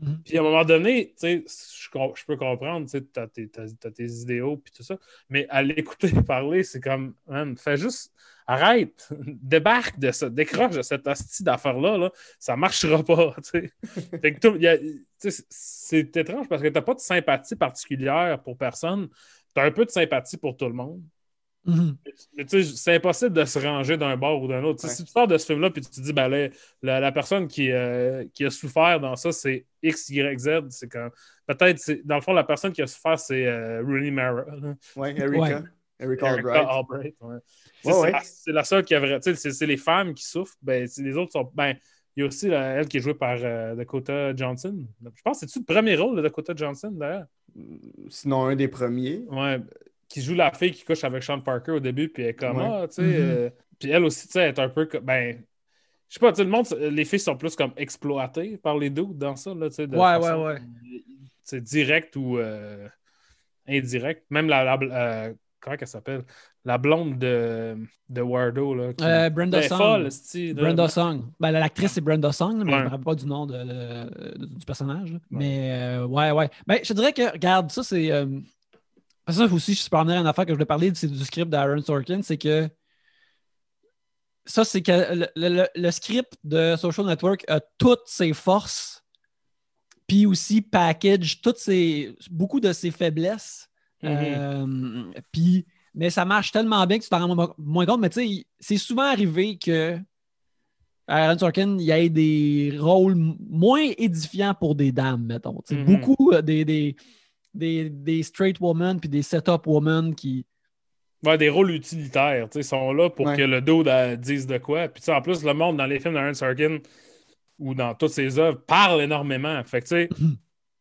Mhm. Puis à un moment donné, tu sais, je, je peux comprendre, tu tes, t'as- t'as tes idéaux puis tout ça, mais à l'écouter parler, c'est comme, man, fais juste, arrête, débarque de ça, décroche de cette hostie d'affaires-là, là, ça marchera pas, tu sais. Fait que tout- y a- tu sais, c'est- étrange parce que t'as pas de sympathie particulière pour personne, t'as un peu de sympathie pour tout le monde. Mhm. Mais tu sais, c'est impossible de se ranger d'un bord ou d'un autre. Tu Ouais. Si tu sors de ce film-là puis tu te dis, ben, là, la, la personne qui, euh, qui a souffert dans ça, c'est X, Y, Z, c'est comme. Peut-être, dans le fond, la personne qui a souffert, c'est euh, Rooney Mara. Ouais, Erika. Ouais. Erika Erica Albright. Albright, ouais. Ouais, c'est ouais. la- C'est la seule qui a vrai. tu sais, C'est les femmes qui souffrent. Ben, c'est- les autres sont. Ben, il y a aussi elle qui est jouée par euh, Dakota Johnson. Je pense que c'est-tu le premier rôle de Dakota Johnson, d'ailleurs? Sinon, un des premiers. Ouais, qui joue la fille qui couche avec Sean Parker au début, puis elle est comme, Ouais. ah, tu sais. Mhm. euh, puis elle aussi, tu sais, elle est un peu comme, ben, je sais pas, sais, le monde, les filles sont plus comme exploitées par les dudes dans ça, là, tu sais. de Ouais, façon, ouais, ouais. C'est direct ou euh, indirect. Même la, la- euh, comment qu'elle s'appelle? La blonde de, de Wardo, là. Qui, Euh, Brenda elle Song. folle. Brenda Song. Ben, l'actrice, c'est Brenda Song, mais je ne me rappelle pas du nom de- de- du personnage. Ouais. Mais euh, ouais, ouais. Ben, je dirais que, regarde, ça, c'est. euh, ça aussi, je peux en venir à une affaire que je voulais parler, c'est du script d'Aaron Sorkin, c'est que. Ça, c'est que le, le- le script de Social Network a toutes ses forces, puis aussi package toutes ses, beaucoup de ses faiblesses. Mhm. Euh, puis, mais ça marche tellement bien que tu t'en rends mo- moins compte. Mais tu sais, c'est souvent arrivé que Aaron Sorkin, il y a des rôles moins édifiants pour des dames, mettons. Mhm. Beaucoup euh, des, des, des, des straight women puis des setup women qui. Ouais, des rôles utilitaires, tu sais, sont là pour Ouais. que le euh, dise de quoi. Puis tu sais, en plus, le monde dans les films d'Aaron Sorkin ou dans toutes ses œuvres parle énormément. Fait que tu sais, Mhm.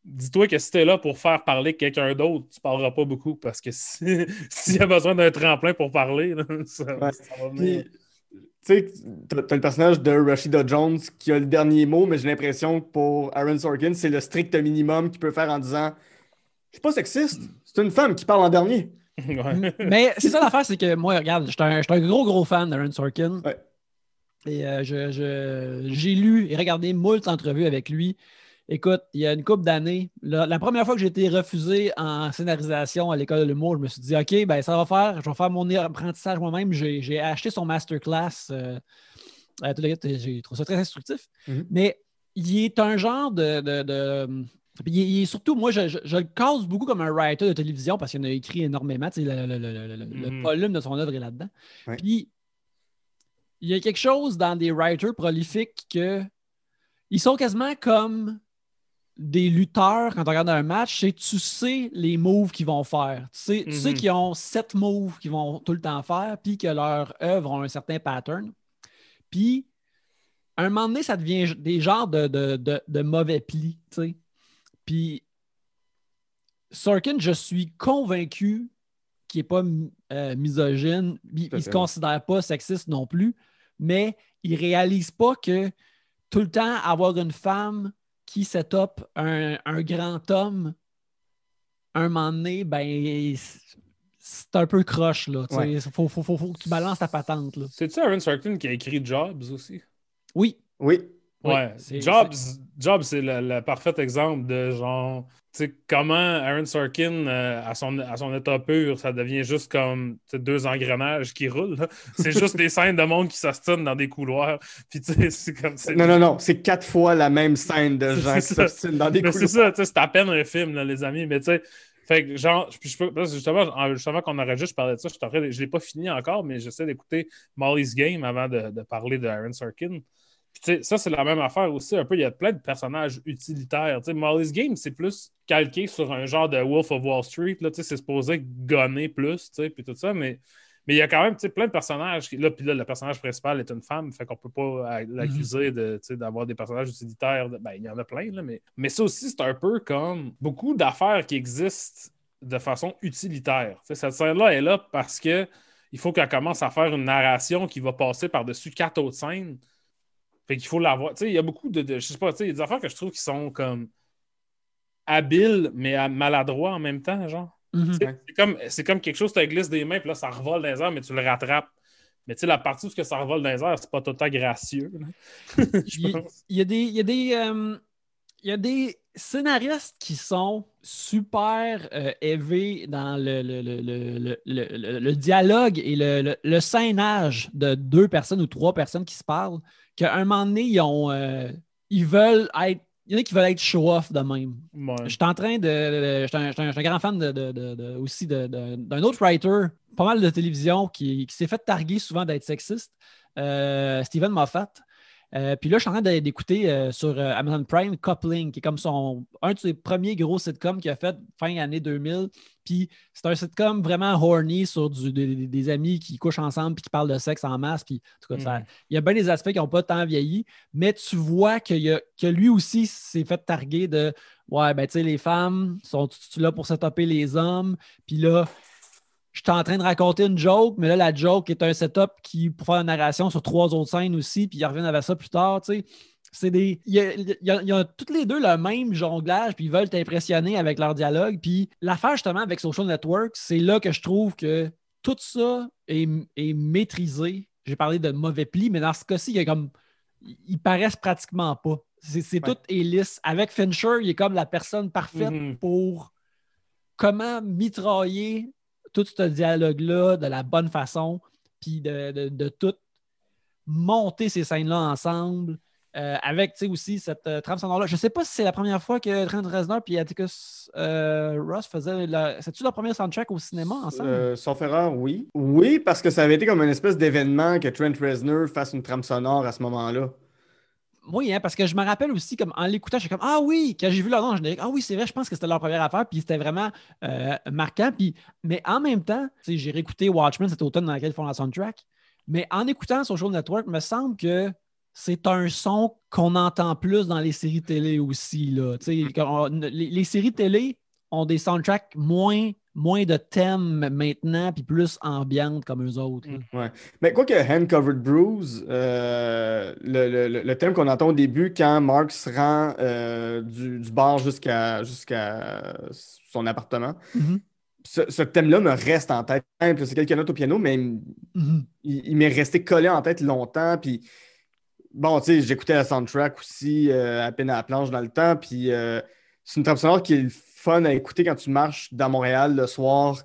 dis-toi que si t'es là pour faire parler quelqu'un d'autre, tu parleras pas beaucoup parce que si- s'il y a besoin d'un tremplin pour parler, là, ça, Ouais. ça va venir. Tu sais, t'as le personnage de Rashida Jones qui a le dernier mot, mais j'ai l'impression que pour Aaron Sorkin, c'est le strict minimum qu'il peut faire en disant Je suis pas sexiste, c'est une femme qui parle en dernier. Ouais. Mais c'est ça l'affaire, c'est que moi, regarde, je suis un, gros, gros fan d'Aaron Sorkin. Ouais. Et euh, je- je- j'ai lu et regardé moult entrevues avec lui. Écoute, il y a une couple d'années, la, la première fois que j'ai été refusé en scénarisation à l'école de l'humour, je me suis dit, OK, ben ça va faire, je vais faire mon apprentissage moi-même. J'ai, acheté son masterclass. Euh, j'ai trouvé ça très instructif. Mhm. Mais il est un genre de. de- de- puis il, est, il est surtout, moi, je, je- je le cause beaucoup comme un writer de télévision parce qu'il en a écrit énormément. tu sais, Le, le- Mhm. volume de son œuvre est là-dedans. Ouais. Puis, il y a quelque chose dans des writers prolifiques que ils sont quasiment comme des lutteurs quand on regarde un match, c'est tu sais les moves qu'ils vont faire. Tu sais, tu sais Mhm. qu'ils ont sept moves qu'ils vont tout le temps faire, puis que leurs œuvres ont un certain pattern. Puis, à un moment donné, ça devient des genres de, de, de- de mauvais plis, tu sais. Puis, Sorkin, je suis convaincu qu'il n'est pas euh, misogyne. Il ne se considère pas sexiste non plus, mais il réalise pas que tout le temps avoir une femme qui set up un, un grand homme, un moment donné, ben, c'est- un peu croche, là. Il Ouais. faut, faut- faut- faut que tu balances ta patente, là. C'est-tu Aaron Sorkin qui a écrit Jobs aussi? Oui. Oui. Oui, Ouais. c'est- Jobs, Jobs c'est le, le parfait exemple de genre, tu sais, comment Aaron Sorkin, euh, à, son, à son état pur, ça devient juste comme deux engrenages qui roulent. C'est juste des scènes de monde qui s'ostinent dans des couloirs. Puis tu sais, c'est comme. Non, non, non, c'est quatre fois la même scène de gens qui ça. s'obstinent dans des Mais couloirs. c'est ça, tu sais, c'est à peine un film, là, les amis. Mais tu sais, fait que genre, je peux, justement, en- justement qu'on aurait juste parlé de ça, je, je l'ai pas fini encore, mais j'essaie d'écouter Molly's Game avant de, de parler de Aaron Sorkin. Puis, ça, c'est la même affaire aussi. Un peu, il y a plein de personnages utilitaires. Tu sais, Molly's Game, c'est plus calqué sur un genre de Wolf of Wall Street. C'est supposé gonner plus, puis tout ça, mais. Mais il y a quand même plein de personnages. qui- Là, puis là, le personnage principal est une femme, fait qu'on peut pas euh, l'accuser de, d'avoir des personnages utilitaires. de- Ben, il y en a plein, là, mais... mais ça aussi, c'est un peu comme beaucoup d'affaires qui existent de façon utilitaire. Cette scène-là est là parce que il faut qu'elle commence à faire une narration qui va passer par-dessus quatre autres scènes. Fait qu'il faut l'avoir. Tu il y a beaucoup de, de- Je sais pas, tu il y a des affaires que je trouve qui sont comme habiles, mais maladroits en même temps, genre. Mhm. C'est c'est comme, c'est comme quelque chose qui te glisse des mains, puis là, ça revole dans les airs, mais tu le rattrapes. Mais tu sais, la partie où ce que ça revole dans les airs, c'est pas tout le temps gracieux. Il, y a des, il y a des, euh, il y a des scénaristes qui sont super euh, élevés dans le, le, le- le- dialogue et le, le- le scénage de deux personnes ou trois personnes qui se parlent, qu'à un moment donné, ils, ont, euh, ils veulent être. Il y en a qui veulent être show-off de même. Ouais. Je suis en train de. Je suis un, grand fan de, de- de- de- aussi d'un autre writer, pas mal de télévision, qui, qui s'est fait targuer souvent d'être sexiste, euh, Steven Moffat. Euh, puis là, je suis en train d'écouter euh, sur euh, Amazon Prime Coupling, qui est comme son un de ses premiers gros sitcoms qu'il a fait fin année 2000. Puis c'est un sitcom vraiment horny sur du- des, amis qui couchent ensemble puis qui parlent de sexe en masse. Puis en tout cas, ça- Mhm. il y a bien des aspects qui n'ont pas tant vieilli, mais tu vois qu'il y a- que lui aussi s'est fait targuer de Ouais, ben tu sais, les femmes sont là pour se taper les hommes? Puis là, je suis en train de raconter une joke, mais là, la joke est un setup qui pour faire une narration sur trois autres scènes aussi, puis ils reviennent avec ça plus tard, tu sais. C'est des. Il y a, il y a- il y a toutes les deux le même jonglage, puis ils veulent t'impressionner avec leur dialogue. Puis l'affaire, justement, avec Social Network, c'est là que je trouve que tout ça est, est maîtrisé. J'ai parlé de mauvais plis, mais dans ce cas-ci, il y a comme. Ils paraissent pratiquement pas. C'est Ouais. tout est lisse. Avec Fincher, il est comme la personne parfaite Mhm. pour comment mitrailler tout ce dialogue-là de la bonne façon, puis de, de- de tout monter ces scènes-là ensemble. euh, avec aussi cette euh, trame sonore-là. Je sais pas si c'est la première fois que Trent Reznor et Atticus euh, Ross faisaient. la- C'est-tu leur premier soundtrack au cinéma ensemble? Sauf erreur, oui. Oui, parce que ça avait été comme une espèce d'événement que Trent Reznor fasse une trame sonore à ce moment-là. Oui, hein, parce que je me rappelle aussi, comme en l'écoutant, j'étais comme Ah oui, quand j'ai vu leur nom, je me disais Ah oui, c'est vrai, je pense que c'était leur première affaire, puis c'était vraiment euh, marquant. Puis, mais en même temps, j'ai réécouté Watchmen cet automne dans lequel ils font la soundtrack. Mais en écoutant Social Network, me semble que c'est un son qu'on entend plus dans les séries télé aussi. Là. Les, les séries télé ont des soundtracks moins, moins de thèmes maintenant, puis plus ambiantes comme eux autres. là. Mais quoi que Hand Covered Bruise, euh, le, le- le- thème qu'on entend au début quand Mark se rend euh, du, du bar jusqu'à jusqu'à son appartement, Mhm. ce, ce thème-là me reste en tête. C'est quelques notes au piano, mais il, Mhm. il m'est resté collé en tête longtemps. Puis bon, tu sais, j'écoutais la soundtrack aussi euh, à peine à la planche dans le temps. Puis c'est une trame sonore qui est fun à écouter quand tu marches dans Montréal le soir,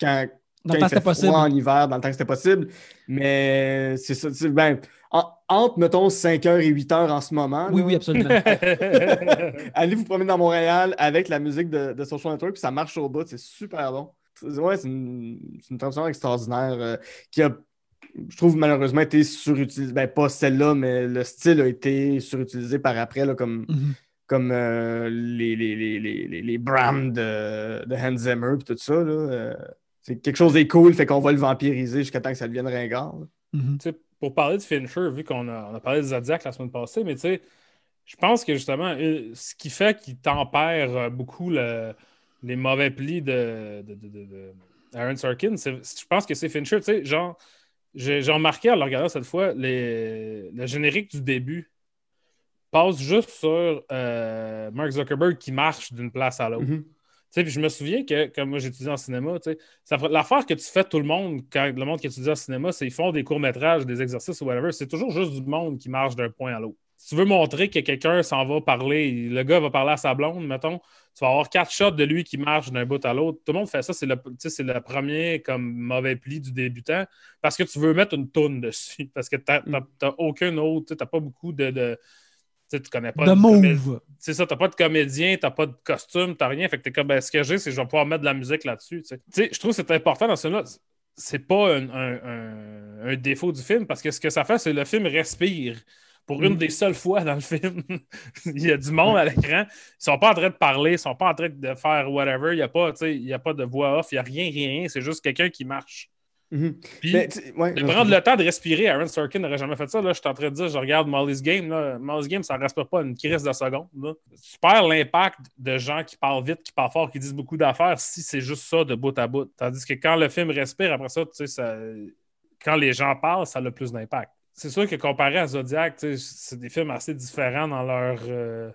quand, Dans quand il c'était fait possible. froid en hiver, dans le temps que c'était possible. Mais c'est ça. Ben, en- entre, mettons, 5h et 8h en ce moment. Oui, là, oui, absolument. Allez vous promener dans Montréal avec la musique de, de Social Network, puis ça marche au bout, c'est super bon. C'est- Ouais, c'est une, sonore extraordinaire euh, qui a, je trouve, malheureusement été surutilisée. Ben, pas celle-là, mais le style a été surutilisé par après, là, comme, Mhm. Comme euh, les, les, les, les, de, de Hans Zimmer, puis tout ça. Là, euh, c'est quelque chose est cool, fait qu'on va le vampiriser jusqu'à temps que ça devienne ringard. sais, pour parler de Fincher, vu qu'on a, on a parlé de Zodiac la semaine passée, mais tu sais, je pense que justement, ce qui fait qu'il tempère euh, beaucoup le- les mauvais plis de, de, de- de- de Aaron Sorkin, je pense que c'est Fincher. Tu sais, genre, j'ai j'ai remarqué en le regardant cette fois, les- le générique du début passe juste sur euh, Mark Zuckerberg qui marche d'une place à l'autre. Mhm. Tu sais, puis je me souviens que, comme moi j'étudie en cinéma, l'affaire que tu fais tout le monde, quand le monde qui étudie en cinéma, c'est qu'ils font des courts-métrages, des exercices ou whatever, c'est toujours juste du monde qui marche d'un point à l'autre. Si tu veux montrer que quelqu'un s'en va parler, le gars va parler à sa blonde, mettons, tu vas avoir quatre shots de lui qui marche d'un bout à l'autre. Tout le monde fait ça, c'est le, tu sais, c'est le premier comme mauvais pli du débutant parce que tu veux mettre une toune dessus, parce que tu n'as aucun autre, tu n'as pas beaucoup de. Sais, tu connais pas De comédie- move. c'est ça, t'as pas de comédien, t'as pas de costume, t'as rien. Fait que t'es comme, ben, ce que j'ai, c'est que je vais pouvoir mettre de la musique là-dessus. Tu sais. Je trouve que c'est important dans ce film-là. C'est pas un, un- un- un défaut du film parce que ce que ça fait, c'est que le film respire. Pour une Mm. des seules fois dans le film, il y a du monde à l'écran. Ils sont pas en train de parler, ils sont pas en train de faire whatever. Il n'y a, pas, tu sais, il y a pas de voix off, il n'y a rien, rien. C'est juste quelqu'un qui marche. Puis, Mais, tu- ouais, de prendre le temps de respirer, Aaron Sorkin n'aurait jamais fait ça. Là, je suis en train de dire, je regarde Molly's Game. Là. Molly's Game, ça ne respire pas une crise de seconde. Là. Tu perds l'impact de gens qui parlent vite, qui parlent fort, qui disent beaucoup d'affaires si c'est juste ça de bout à bout. Tandis que quand le film respire, après ça, tu sais, ça... quand les gens parlent, ça a plus d'impact. C'est sûr que comparé à Zodiac, tu sais, c'est des films assez différents dans leur. euh,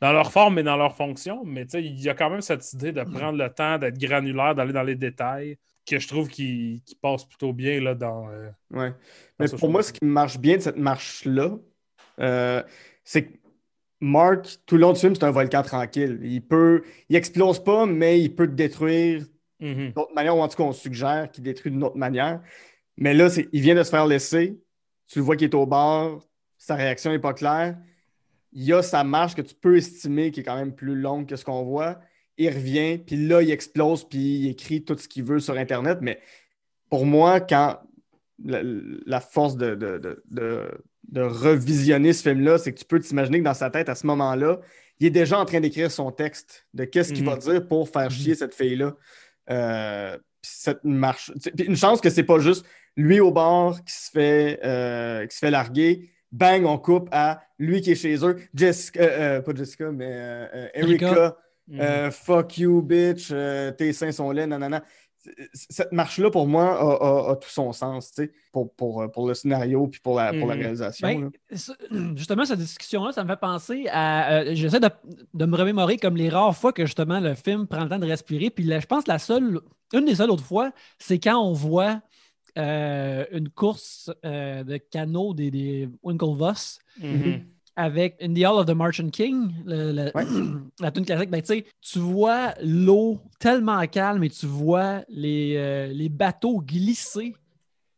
Dans leur forme et dans leur fonction, mais il y a quand même cette idée de prendre le temps, d'être granulaire, d'aller dans les détails, que je trouve qui, qui passe plutôt bien là, dans, euh, Ouais. dans Mais pour moi, ce qui marche bien de cette marche-là, euh, c'est que Mark, tout le long du film, c'est un volcan tranquille. Il peut, il explose pas, mais il peut te détruire d'une autre manière, ou en tout cas, on suggère qu'il détruit d'une autre manière. Mais là, c'est, il vient de se faire laisser. Tu le vois qu'il est au bord, sa réaction n'est pas claire. Il y a sa marche que tu peux estimer qui est quand même plus longue que ce qu'on voit. Il revient, puis là, il explose, puis il écrit tout ce qu'il veut sur Internet. Mais pour moi, quand la, la force de, de, de- de- revisionner ce film-là, c'est que tu peux t'imaginer que dans sa tête, à ce moment-là, il est déjà en train d'écrire son texte de qu'est-ce qu'il Mhm. va dire pour faire Mhm. chier cette fille-là. Euh, cette marche. une chance que c'est pas juste lui au bord qui se fait, euh, qui se fait larguer. Bang, on coupe à lui qui est chez eux. Jessica, euh, pas Jessica, mais Erika. Erika. Euh, fuck you, bitch. euh, tes seins sont laids, nanana. Cette marche-là, pour moi, a, a- a tout son sens, tu sais, pour, pour, euh, pour le scénario puis pour la, pour la Mhm. réalisation. Ben, justement, cette discussion-là, ça me fait penser à. euh, J'essaie de, de me remémorer comme les rares fois que justement le film prend le temps de respirer. Puis là, je pense que la seule, une des seules autres fois, c'est quand on voit une course de canot des, des Winklevoss Mhm. Avec In the Hall of the Martian King, le- le- Ouais. la tune classique, ben, tu vois l'eau tellement calme et tu vois les, euh, les bateaux glisser.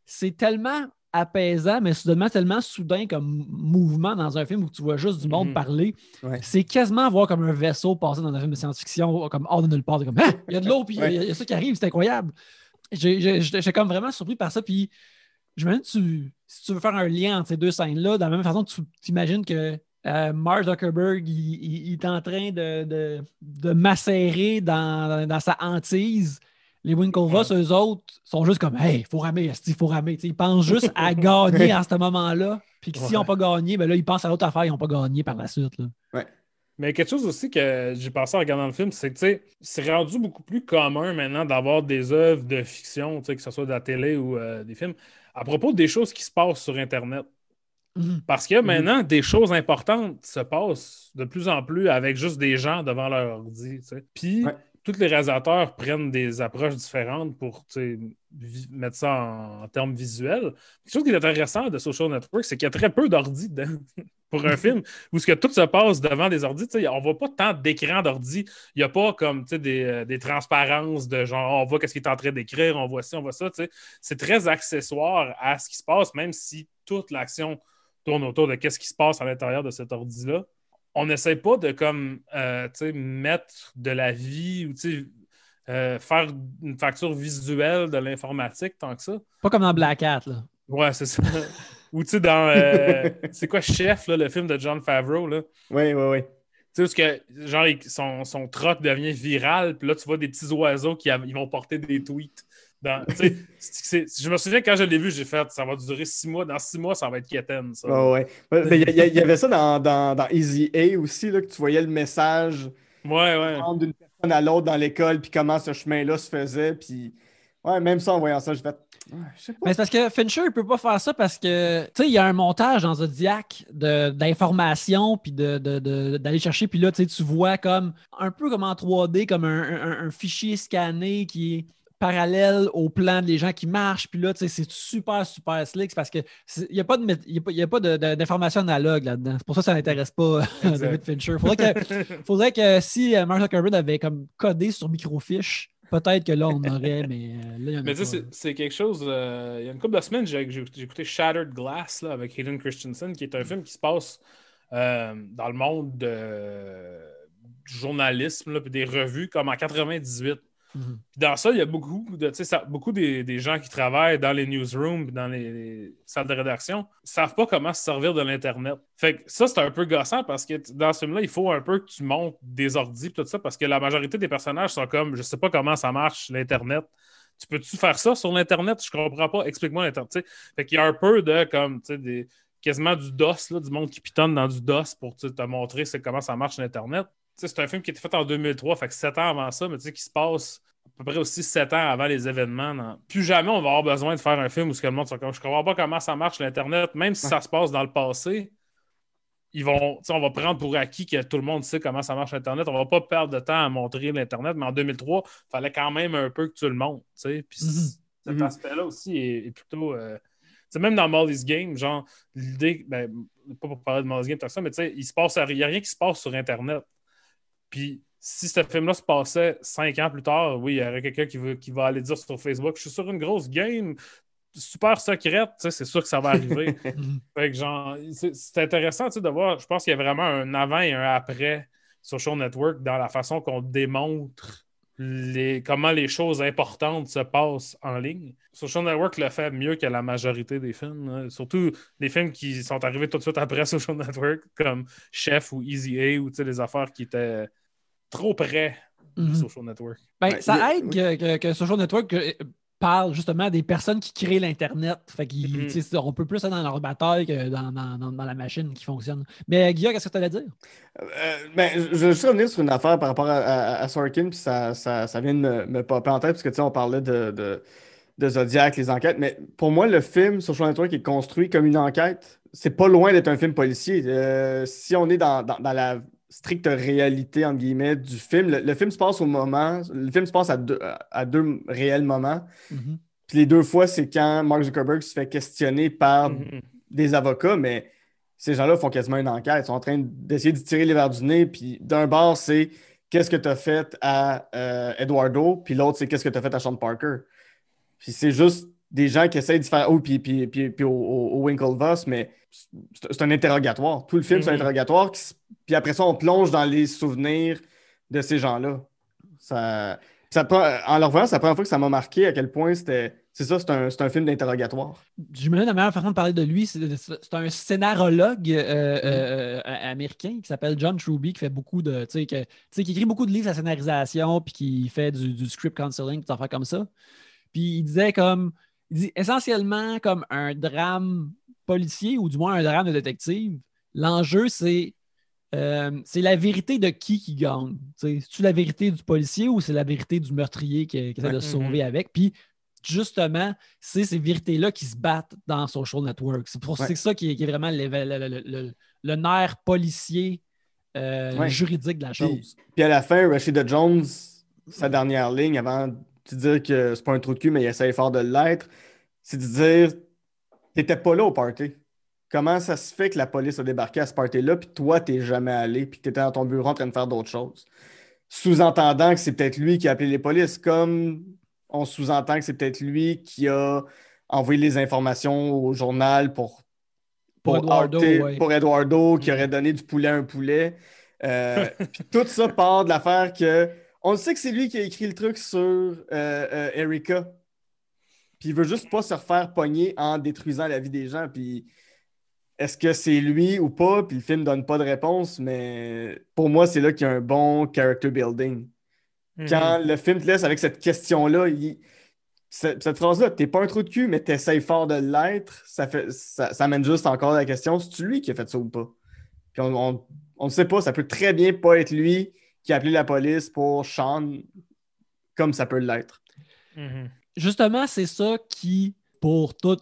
C'est tellement apaisant, mais soudainement tellement soudain comme mouvement dans un film où tu vois juste du monde Mhm. parler. Ouais. C'est quasiment voir comme un vaisseau passer dans un film de science-fiction, comme hors de nulle part. Comme, Ah! il y a de l'eau, puis il y a- il y, a ça qui arrive, c'est incroyable. J'étais comme vraiment surpris par ça, puis je me demande tu, si tu veux faire un lien entre ces deux scènes-là, de la même façon tu t'imagines que euh, Mark Zuckerberg, il, il- il est en train de, de, de macérer dans, dans sa hantise. Les Winklevoss, eux autres, sont juste comme Hey, faut ramer, il faut ramer. Ils pensent juste à gagner à ce moment-là. Puis que s'ils n'ont pas gagné, ben là, ils pensent à l'autre affaire, ils n'ont pas gagné par la suite. là. Mais quelque chose aussi que j'ai pensé en regardant le film, c'est que tu sais, c'est rendu beaucoup plus commun maintenant d'avoir des œuvres de fiction, tu sais, que ce soit de la télé ou euh, des films, à propos des choses qui se passent sur Internet. Mhm. Parce que maintenant, des choses importantes se passent de plus en plus avec juste des gens devant leur ordi. tu sais. Puis, Ouais. Tous les réalisateurs prennent des approches différentes pour mettre ça en, en termes visuels. Quelque chose qui est intéressant de Social Network, c'est qu'il y a très peu d'ordi dedans pour un film où ce que tout se passe devant des sais, On voit pas tant d'écran d'ordi. Il n'y a pas comme des, euh, des transparences de genre on voit qu'est-ce qu'il est en train d'écrire, on voit ci, on voit ça. C'est très accessoire à ce qui se passe, même si toute l'action tourne autour de qu'est-ce qui se passe à l'intérieur de cet ordi-là. On n'essaie pas de comme euh, tu sais, mettre de la vie ou tu sais, euh, faire une facture visuelle de l'informatique tant que ça. Pas comme dans Black Hat. Là. Ouais, c'est ça. ou tu sais, dans. euh, c'est quoi Chef, là, le film de John Favreau, là? Oui, oui, oui. Tu sais, où ce que, genre, son, son troc devient viral, puis là, tu vois des petits oiseaux qui ils vont porter des tweets. Dans, je me souviens quand je l'ai vu, j'ai fait ça va durer six mois. Dans six mois, ça va être quétaine, ça. Ouais, ouais. Ouais, mais Il y, il y avait ça dans, dans, dans Easy A aussi, là, que tu voyais le message Ouais, ouais. d'une personne à l'autre dans l'école, puis comment ce chemin-là se faisait. Puis, ouais, même ça, en voyant ça, je fait. Pas. Mais c'est parce que Fincher, il peut pas faire ça parce que, tu sais, il y a un montage dans Zodiac de- d'informations, puis de, de- de- d'aller chercher, puis là, tu sais, tu vois comme, un peu comme en 3D, comme un, un- un fichier scanné qui est parallèle au plan des gens qui marchent, puis là, tu sais, c'est super, super slick, parce que c'est- il n'y a pas de a a pas de- de- d'informations analogues là-dedans. C'est pour ça que ça n'intéresse pas Exact. David Fincher. Faudrait que, faudrait que si euh, Mark Zuckerberg avait comme codé sur microfiche, peut-être que là, on aurait, mais euh, là, il y en a Mais tu sais, pas. c'est- quelque chose. euh, il y a une couple de semaines, j'ai écouté Shattered Glass là, avec Hayden Christensen, qui est un film qui se passe euh, dans le monde de- du journalisme, là, puis des revues, comme en 98. Mhm. Dans ça, il y a beaucoup, de, beaucoup des, gens qui travaillent dans les newsrooms, dans les, les salles de rédaction, ne savent pas comment se servir de l'Internet. Fait que ça, c'est un peu gossant parce que dans ce film-là, il faut un peu que tu montes des ordis, puis tout ça, parce que la majorité des personnages sont comme, je sais pas comment ça marche, l'Internet. Tu peux-tu faire ça sur l'Internet? Je comprends pas. Explique-moi l'Internet. Fait qu'il y a un peu de, comme, des, quasiment du DOS, là, du monde qui pitonne dans du DOS pour te montrer comment ça marche l'Internet. C'est un film qui a été fait en 2003, fait que 7 ans avant ça, mais tu sais, qui se passe à peu près aussi 7 ans avant les événements. dans- Plus jamais on va avoir besoin de faire un film où ce que le monde je comprends pas comment ça marche l'Internet, même si ça se passe dans le passé. Ils vont, on va prendre pour acquis que tout le monde sait comment ça marche l'Internet. On va pas perdre de temps à montrer l'Internet, mais en 2003, il fallait quand même un peu que tu le montres. Puis Mhm. cet Mhm. aspect-là aussi est, est plutôt. euh, même dans Molly's Game, genre, l'idée, ben, pas pour parler de Molly's Game, tout ça, mais tu sais, il se passe, il n'y a rien qui se passe sur Internet. Puis si ce film-là se passait cinq ans plus tard, oui, il y aurait quelqu'un qui, veut- qui va aller dire sur Facebook Je suis sur une grosse game super secrète, c'est sûr que ça va arriver. Mhm. fait que genre, c'est intéressant de voir. Je pense qu'il y a vraiment un avant et un après Social Network dans la façon qu'on démontre les, comment les choses importantes se passent en ligne. Social Network le fait mieux que la majorité des films. hein. Surtout les films qui sont arrivés tout de suite après Social Network, comme Chef ou Easy A, ou les affaires qui étaient trop près de Mhm. Social Network. Ben, Ouais, ça aide que, que- que Social Network euh, parle justement des personnes qui créent l'Internet. Fait qu'ils, Mhm. on peut plus être dans leur bataille que dans, dans- dans- dans la machine qui fonctionne. Mais Guillaume, qu'est-ce que tu allais dire? Euh, ben, je veux juste revenir sur une affaire par rapport à, à- à Sorkin, puis ça, ça, ça vient de me, me popper en tête, parce que tu sais, on parlait de, de, de Zodiac, les enquêtes, mais pour moi, le film Social Network est construit comme une enquête. C'est pas loin d'être un film policier. Euh, si on est dans, dans- dans la stricte réalité, entre guillemets, du film, le, le film se passe au moment, le film se passe à deux, à deux réels moments. Mhm. Puis les deux fois, c'est quand Mark Zuckerberg se fait questionner par Mhm. des avocats, mais ces gens-là font quasiment une enquête. Ils sont en train d'essayer de tirer les verres du nez. Puis d'un bord, c'est qu'est-ce que tu as fait à euh, Eduardo, puis l'autre, c'est qu'est-ce que tu as fait à Sean Parker. Puis c'est juste des gens qui essayent de faire. Oh, puis, puis, puis, puis au, au, au Winklevoss, mais c'est un interrogatoire. Tout le film, c'est un Mhm. interrogatoire. qui Puis après ça, on plonge dans les souvenirs de ces gens-là. Ça, ça, en le revoyant, c'est la première fois que ça m'a marqué à quel point c'était. C'est ça, c'est un, un film d'interrogatoire. J'imagine la meilleure façon de parler de lui, c'est un scénarologue euh, euh, euh, américain qui s'appelle John Truby, qui fait beaucoup de. Tu sais, qui écrit beaucoup de livres à scénarisation, puis qui fait du, du script counseling, des affaires comme ça. Puis il disait comme. Il dit essentiellement comme un drame policier, ou du moins un drame de détective. L'enjeu, c'est. euh, c'est la vérité de qui qui gagne. C'est-tu la vérité du policier ou c'est la vérité du meurtrier qui, qui essaie de se sauver avec? Puis justement, c'est ces vérités-là qui se battent dans Social Network. C'est pour Ouais. c'est ça qui est, qui est vraiment le, le- le- le- le nerf policier euh, Ouais. juridique de la chose. Puis à la fin, Rashida Jones, sa dernière ligne, avant de dire que c'est pas un trou de cul, mais il essaie fort de l'être, c'est de dire T'étais pas là au party. Comment ça se fait que la police a débarqué à ce party-là, puis toi, t'es jamais allé, puis que t'étais dans ton bureau en train de faire d'autres choses? Sous-entendant que c'est peut-être lui qui a appelé les polices, comme on sous-entend que c'est peut-être lui qui a envoyé les informations au journal pour, Pour Eduardo, ouais. pour Eduardo, qui aurait donné du poulet à un poulet. Euh, puis tout ça part de l'affaire que. On sait que c'est lui qui a écrit le truc sur euh, euh, Erika. Puis il veut juste pas se refaire pogner en détruisant la vie des gens. Puis est-ce que c'est lui ou pas? Puis le film donne pas de réponse, mais pour moi, c'est là qu'il y a un bon character building. Mhm. Quand le film te laisse avec cette question-là, il- cette, cette phrase-là, t'es pas un trou de cul, mais t'essayes fort de l'être, ça, fait, ça, ça amène juste encore la question, c'est-tu lui qui a fait ça ou pas? Puis on, on, on ne sait pas, ça peut très bien pas être lui qui a appelé la police pour Sean, comme ça peut l'être. Mhm. Justement, c'est ça qui, pour tous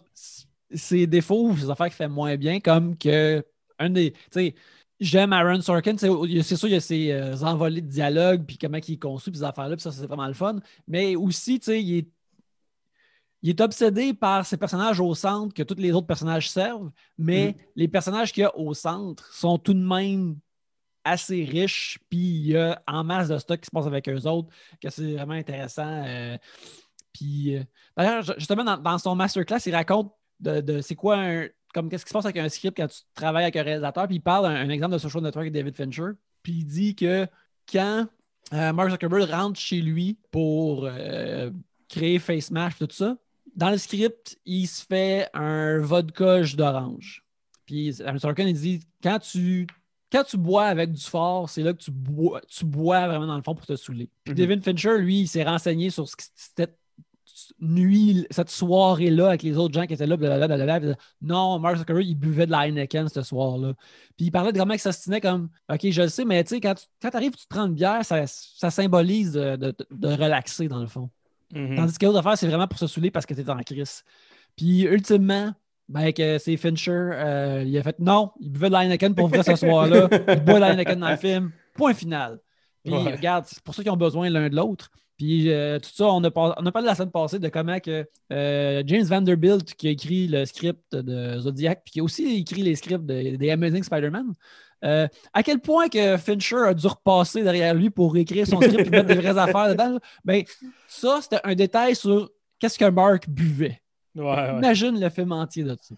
ses défauts ou ses affaires qui fait moins bien, comme que un des. Tu sais, j'aime Aaron Sorkin, c'est sûr, il y a ses euh, envolées de dialogue, puis comment il est construit, puis ces affaires-là, puis ça, c'est vraiment le fun. Mais aussi, tu sais, il est, il est obsédé par ces personnages au centre que tous les autres personnages servent, mais Mhm. les personnages qu'il y a au centre sont tout de même assez riches, puis il y a en masse de stock qui se passe avec eux autres, que c'est vraiment intéressant. euh, puis, euh, d'ailleurs, ju- justement, dans, dans son masterclass, il raconte de, de c'est quoi un. Comme qu'est-ce qui se passe avec un script quand tu travailles avec un réalisateur, puis il parle d'un un exemple de Social Network avec David Fincher, puis il dit que quand euh, Mark Zuckerberg rentre chez lui pour euh, créer Face Mash, tout ça, dans le script, il se fait un vodka jus d'orange. Puis Sorkin, il dit quand tu, quand tu bois avec du fort, c'est là que tu bois, tu bois vraiment dans le fond pour te saouler. Puis Mhm. David Fincher, lui, il s'est renseigné sur ce qui nuit, cette soirée-là avec les autres gens qui étaient là. blablabla, blablabla, non, Mark Zuckerberg, il buvait de la Heineken ce soir-là. Puis il parlait de comment il s'ostinait comme OK, je le sais, mais tu sais, quand tu arrives, tu te prends une bière, ça, ça symbolise de, de- de relaxer dans le fond. Mhm. Tandis que l'autre affaire, c'est vraiment pour se saouler parce que tu es en crise. Puis ultimement, ben, que c'est Fincher, euh, il a fait non, il buvait de la Heineken pour vrai ce soir-là. Il boit de la Heineken dans le film. Point final. Puis Ouais. regarde, c'est pour ça qu'ils ont besoin l'un de l'autre. Puis euh, tout ça, on a, pas- on a parlé la semaine passée de comment que euh, James Vanderbilt, qui a écrit le script de Zodiac, puis qui a aussi écrit les scripts de- des Amazing Spider-Man, euh, à quel point que Fincher a dû repasser derrière lui pour écrire son script et mettre des vraies affaires dedans. Ben, ça, c'était un détail sur qu'est-ce que Mark buvait. Ouais, ouais. Imagine le film entier de ça.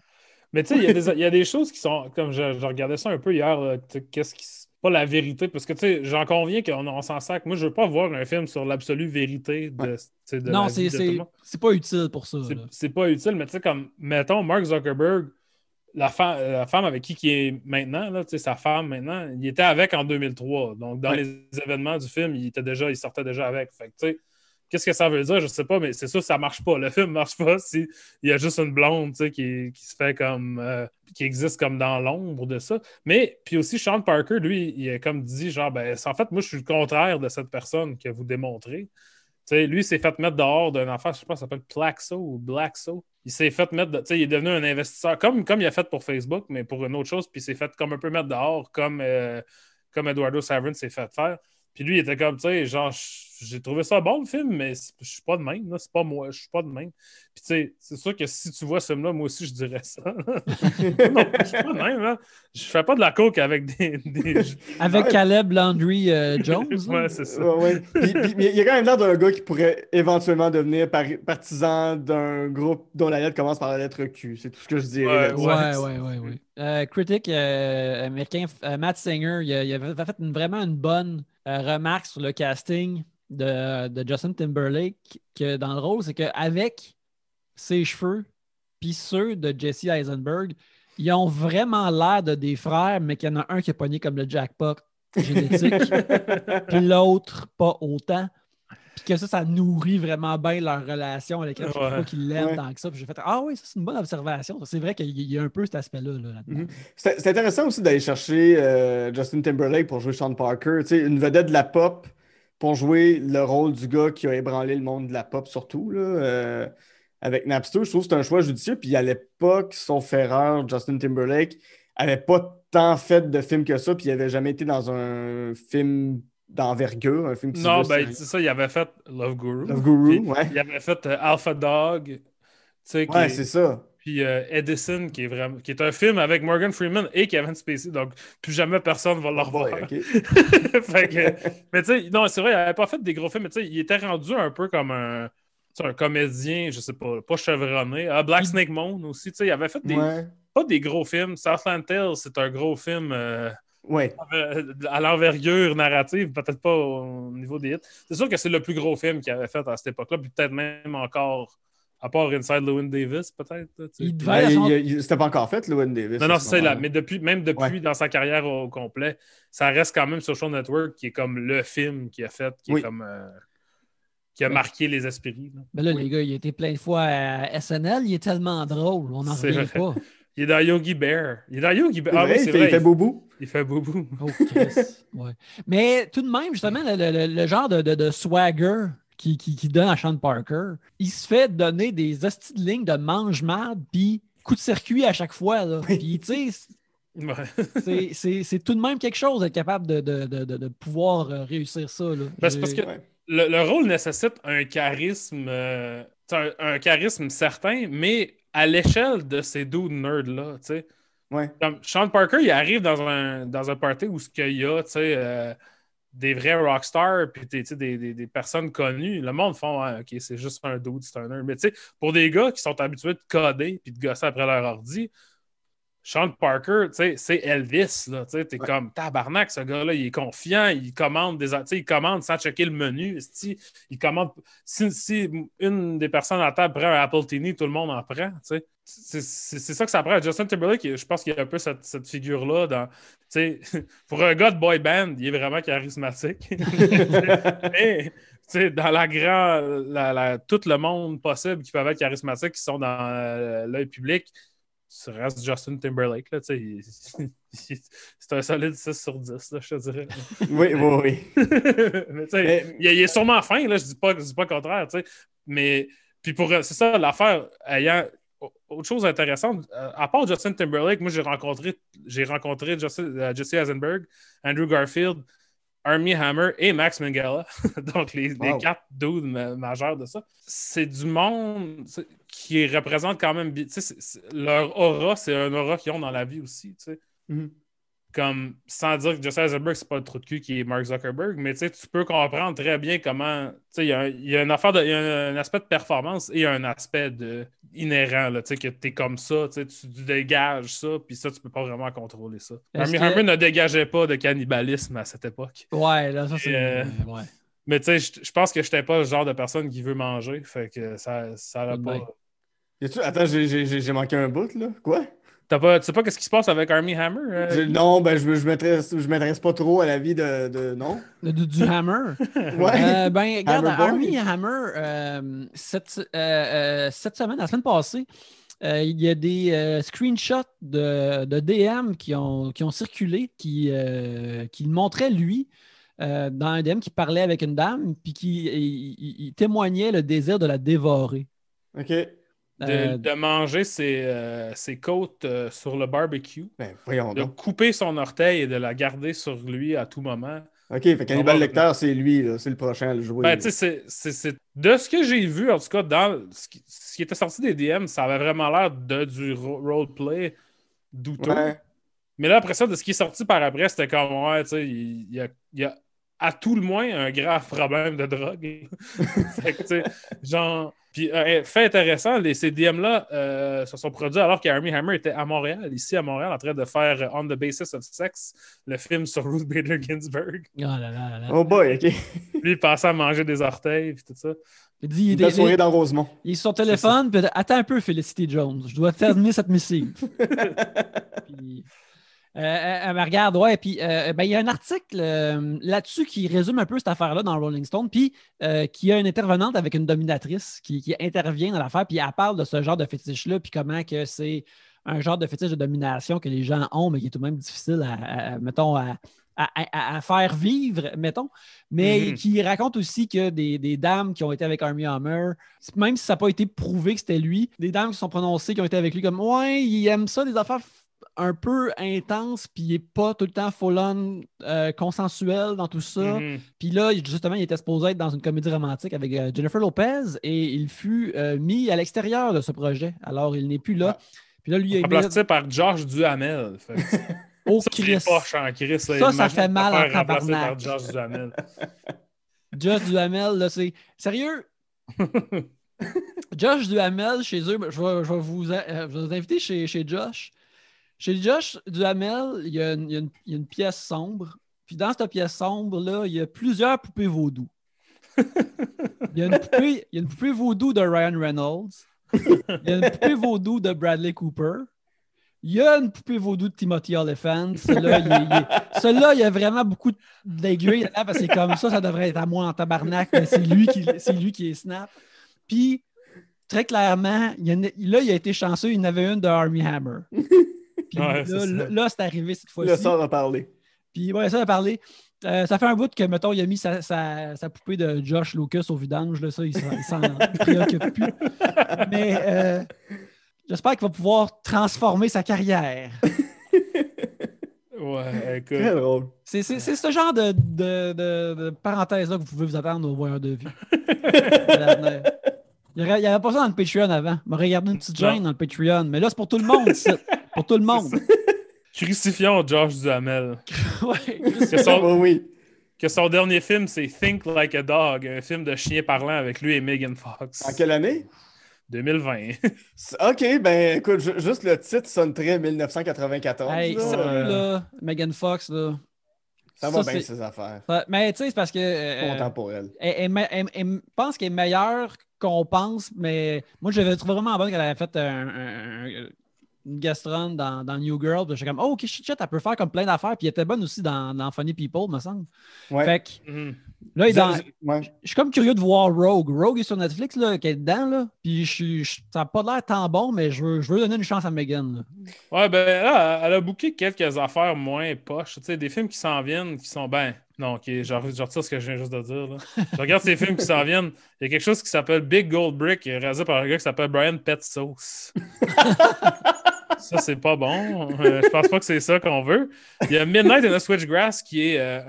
Mais tu sais, il y a des- choses qui sont. Comme je, je regardais ça un peu hier, qu'est-ce qui. Pas la vérité, parce que tu sais, j'en conviens qu'on on s'en sac. Moi, je veux pas voir un film sur l'absolue vérité de, Ouais. de non, c'est pas utile pour ça. C'est- pas utile, mais tu sais, comme, mettons, Mark Zuckerberg, la, fa- la femme avec qui il est maintenant, là, sa femme maintenant, il était avec en 2003. Donc, dans Ouais. les événements du film, il, était déjà, il sortait déjà avec. Fait que, tu sais, qu'est-ce que ça veut dire? Je sais pas, mais c'est sûr ça marche pas. Le film marche pas si il y a juste une blonde, qui, qui se fait comme. euh, qui existe comme dans l'ombre de ça. Mais, puis aussi, Sean Parker, lui, il a comme dit, genre, ben, en fait, moi, je suis le contraire de cette personne que vous démontrez. Tu sais, lui, il s'est fait mettre dehors d'un enfant, je sais pas, ça s'appelle Plaxo ou Blackso. Il s'est fait mettre, de- il est devenu un investisseur, comme, comme il a fait pour Facebook, mais pour une autre chose, puis il s'est fait comme un peu mettre dehors, comme, euh, comme Eduardo Saverin s'est fait faire. Puis lui, il était comme, tu sais, genre, j'ai trouvé ça bon le film, mais je suis pas de même. là. C'est pas moi, je suis pas de même. Puis tu sais, c'est sûr que si tu vois ce film-là, moi aussi je dirais ça. non, je suis pas de même. Là. Je fais pas de la coke avec des. des... Avec Ouais. Caleb Landry euh, Jones. ouais, c'est ça. Ouais, ouais. Puis- puis- mais il y a quand même l'air d'un gars qui pourrait éventuellement devenir partisan d'un groupe dont la lettre commence par la lettre Q. C'est tout ce que je dirais. Ouais. Ouais, Ouais, ouais, ouais, ouais. Euh, critique euh, américain euh, Matt Singer, il, a- il avait fait une- vraiment une bonne euh, remarque sur le casting de, de Justin Timberlake, que dans le rôle, c'est qu'avec ses cheveux puis ceux de Jesse Eisenberg, ils ont vraiment l'air de des frères, mais qu'il y en a un qui est pogné comme le jackpot génétique, puis l'autre pas autant. Puis que ça, ça nourrit vraiment bien leur relation avec elle. Je Ouais. pas qu'ils l'aiment Ouais. tant que ça. Puis j'ai fait Ah oui, ça, c'est une bonne observation. C'est vrai qu'il y a un peu cet aspect-là là. Mhm. C'est c'est intéressant aussi d'aller chercher euh, Justin Timberlake pour jouer Sean Parker, tu sais, une vedette de la pop pour jouer le rôle du gars qui a ébranlé le monde de la pop surtout là, euh, avec Napster. Je trouve que c'est un choix judicieux. Puis à l'époque, sauf erreur, Justin Timberlake avait pas tant fait de films que ça, puis il avait jamais été dans un film d'envergure, un film qui Non, ben, c'est ça, il avait fait Love Guru. Love Guru, ouais. Il avait fait euh, Alpha Dog. Ouais, est- c'est ça. Puis euh, Edison, qui est vraiment qui est un film avec Morgan Freeman et Kevin Spacey, donc plus jamais personne va le Oh revoir. boy, ok. Fait que- mais tu sais, non, c'est vrai, il n'avait pas fait des gros films, mais tu sais, il était rendu un peu comme un, un comédien, je sais pas, pas chevronné. Ah, Black Il- Snake Moon aussi, tu sais, il avait fait des, Ouais. pas des gros films. Southland Tales, c'est un gros film euh, Ouais. à l'envergure narrative, peut-être pas au niveau des hits. C'est sûr que c'est le plus gros film qu'il avait fait à cette époque-là, puis peut-être même encore, à part Inside Llewyn Davis, peut-être. C'était pas encore fait, Llewyn Davis. non, non, ce c'est ça, là. Mais depuis, même depuis Ouais. dans sa carrière au complet, ça reste quand même Social Network qui est comme le film qu'il a fait, qui Oui. est comme. euh, qui a Ouais. marqué les esprits. là. Ben là, Oui. les gars, il a été plein de fois à SNL. Il est tellement drôle. On n'en revient vrai. pas. Il est dans Yogi Bear. Il est dans Yogi Bear. Ah vrai, oui, il c'est fait, vrai. il fait boubou. Il fait boubou. Oh. Ouais. Mais tout de même, justement, le, le- le- le genre de, de- de swagger qui, qui, qui donne à Sean Parker, il se fait donner des hosties de lignes de mange-marde puis coup de circuit à chaque fois. Là. Puis, tu sais, Ouais. c'est- c'est c'est tout de même quelque chose d'être capable de, de, de, de- de pouvoir euh, réussir ça. Là. Ben, c'est parce que- Ouais. le, le rôle nécessite un charisme, euh, un, un charisme certain, mais à l'échelle de ces deux nerds-là, tu sais. Ouais. Comme Sean Parker, il arrive dans un, dans un party où ce qu'il y a, tu sais, euh, des vrais rockstars, puis des, des, des personnes connues. Le monde font, OK, c'est juste un dude, c'est un nerd. Mais pour des gars qui sont habitués de coder puis de gosser après leur ordi, Sean Parker, c'est Elvis, là, t'es Ouais. comme tabarnak, ce gars-là, il est confiant, il commande des, tu sais, il commande sans checker le menu, il commande, si, si une des personnes à la table prend un Apple TV, tout le monde en prend, tu sais. C'est ça que ça prend. Justin Timberlake, je pense qu'il y a un peu cette, cette figure-là dans, pour un gars de boy band, il est vraiment charismatique. Mais, tu sais, dans la grande, la, la- tout le monde possible qui peuvent être charismatiques, qui sont dans euh, l'œil public, ça reste Justin Timberlake, là, C'est un solide 6 sur 10, là, je te dirais. Oui, oui, oui. mais il, il est sûrement fin, là, je dis pas, je dis pas le contraire, tu sais. Mais, puis pour, euh, c'est ça, l'affaire, ayant autre chose intéressante, euh, à part Justin Timberlake, moi, j'ai rencontré, j'ai rencontré Justin- euh, Jesse Eisenberg, Andrew Garfield, Armie Hammer et Max Minghella. Donc, les, les Wow. quatre dudes ma- majeurs de ça. C'est du monde qui représente quand même leur aura, c'est un aura qu'ils ont dans la vie aussi. tu sais Mhm. Comme sans dire que Jesse Eisenberg, c'est pas le trou de cul qui est Mark Zuckerberg, mais tu sais, tu peux comprendre très bien comment. Tu sais, il y a y, a une affaire de, il y a un, un aspect de performance et un aspect de inhérent, là, tu sais, que tu es comme ça, tu dégages ça, puis ça, tu peux pas vraiment contrôler ça. Armie que- Hammer ne dégageait pas de cannibalisme à cette époque. Ouais, là, ça, c'est. Euh, ouais. Mais tu sais, je je pense que je n'étais pas le genre de personne qui veut manger, fait que ça ça l'a Tout de pas. Attends, j'ai- j'ai j'ai manqué un bout, là. Quoi? T'as pas. Tu sais pas qu'est-ce qui se passe avec Armie Hammer? euh? Je- non, ben, je, je m'intéresse je m'intéresse pas trop à la vie de. de... Non? Du, du Hammer. Ouais. Euh, ben, regarde, Hammer. Army Hammer, euh, cette, cette semaine, la semaine passée, euh, il y a des euh, screenshots de, de DM qui ont, qui ont circulé, qui, euh, qui le montraient lui euh, dans un DM qui parlait avec une dame, puis qui il- il- il témoignait le désir de la dévorer. OK. De, Euh, de manger ses, euh, ses côtes euh, sur le barbecue. Ben, de donc. couper son orteil et de la garder sur lui à tout moment. Ok, fait Cannibal Lecter, c'est lui, c'est le prochain à le jouer. Ben, c'est- de ce que j'ai vu, en tout cas, dans ce qui, ce qui était sorti des DM, ça avait vraiment l'air de du ro- roleplay douteux. Ouais. Mais là, après ça, de ce qui est sorti par après, c'était comme, ouais, tu sais, il il a, il y a à tout le moins un grave problème de drogue. Fait que, tu sais, genre. Puis, euh, fait intéressant, les, ces DM-là euh, se sont produits alors qu'Army Hammer était à Montréal, ici à Montréal, en train de faire euh, On the Basis of Sex, le film sur Ruth Bader Ginsburg. Oh là là là là. Oh boy, ok. Lui, il pensait à manger des orteils, puis tout ça. Il dit, il, Une soirée dans Rosemont. il est sur son téléphone, puis il attends un peu, Felicity Jones, je dois terminer cette missive. Puis, euh, euh, euh, regarde, ouais, puis euh, ben, il y a un article euh, là-dessus qui résume un peu cette affaire-là dans Rolling Stone, puis qui a une intervenante avec une dominatrice qui, qui intervient dans l'affaire, puis elle parle de ce genre de fétiche-là, puis comment que c'est un genre de fétiche de domination que les gens ont, mais qui est tout de même difficile à, à- mettons, à, à- à- à faire vivre, mettons, mais Mhm. qui raconte aussi que des, des dames qui ont été avec Army Hammer, même si ça n'a pas été prouvé que c'était lui, des dames qui sont prononcées, qui ont été avec lui comme Ouais, il aime ça, des affaires un peu intenses, puis il n'est pas tout le temps full-on euh, consensuel dans tout ça. Mhm. Puis là, justement, il était supposé être dans une comédie romantique avec euh, Jennifer Lopez et il fut euh, mis à l'extérieur de ce projet. Alors, il n'est plus là. Puis là, lui, il mis Remplacé par Josh Duhamel. Fait au Ça, c'est Christ. poche Chris. Ça, ça fait mal en tabarnak. par Josh Duhamel. Josh Duhamel, là, c'est. Sérieux? Josh Duhamel, chez eux, je vais, je vais vous, je vais vous inviter chez, chez Josh. Chez Josh Duhamel, il y, a une, pièce sombre. Puis dans cette pièce sombre-là, il y a plusieurs poupées vaudou. Il y a une poupée, vaudou de Ryan Reynolds. Il y a une poupée vaudou de Bradley Cooper. Il y a une poupée vaudou de Timothy Olyphant. Celui-là, il, y a vraiment beaucoup d'aiguilles là parce que c'est comme ça, ça devrait être à moi en tabarnak, mais c'est lui qui, est snap. Puis, très clairement, il y là, il a été chanceux, il y en avait une de Army Hammer. Puis Ouais, c'est là, ça. là, là, c'est arrivé cette Le fois-ci. sort a parlé. Puis ouais, ça a parlé. Euh, ça fait un bout que, mettons, il a mis sa, sa- sa poupée de Josh Lucas au vidange. Là, ça, il s'en préoccupe plus. Mais euh, j'espère qu'il va pouvoir transformer sa carrière. Ouais, écoute. Très drôle. C'est c'est- c'est ce genre de, de, de- de parenthèse-là que vous pouvez vous attendre au voyeur de l'avenir. Il n'y avait pas ça dans le Patreon avant. Il m'aurait gardé une petite gêne dans le Patreon. Mais là, c'est pour tout le monde. Pour tout le monde. Crucifions Josh Duhamel. Ouais. Que son, Oui, oui. que son dernier film, c'est Think Like a Dog, un film de chien parlant avec lui et Megan Fox. En quelle année? 2020. C'est- Ok, ben écoute, ju- juste le titre sonne très 1994. Hey, là. Euh, Megan Fox, là. ça va bien, c'est- ces affaires. Ça- Mais tu sais, c'est parce que. euh, Content pour elle. elle, elle- elle- elle- elle pense qu'elle est meilleure qu'on pense, mais moi, je l'avais trouvé vraiment bonne qu'elle avait fait un, un- un- une gastron dans, dans New Girl. Puis J'étais comme, oh, ok, shit, shit, elle peut faire comme plein d'affaires. Puis elle était bonne aussi dans, dans Funny People, me semble. Ouais. Fait que Mhm. là, il est dans- Je- je- ouais. je suis comme curieux de voir Rogue. Rogue est sur Netflix, là, qui est dedans, là. Puis je suis- je- ça n'a pas l'air tant bon, mais je veux, je veux donner une chance à Megan. là. Ouais, ben là, elle a booké quelques affaires moins poches. Tu sais, des films qui s'en viennent, qui sont ben. Non, ok, je retire ce que je viens juste de dire. là. Je regarde ces films qui s'en viennent. Il y a quelque chose qui s'appelle Big Gold Brick, réalisé par un gars qui s'appelle Brian Petsos. ça, c'est pas bon. Euh, je pense pas que c'est ça qu'on veut. Il y a Midnight in the Switchgrass qui est euh,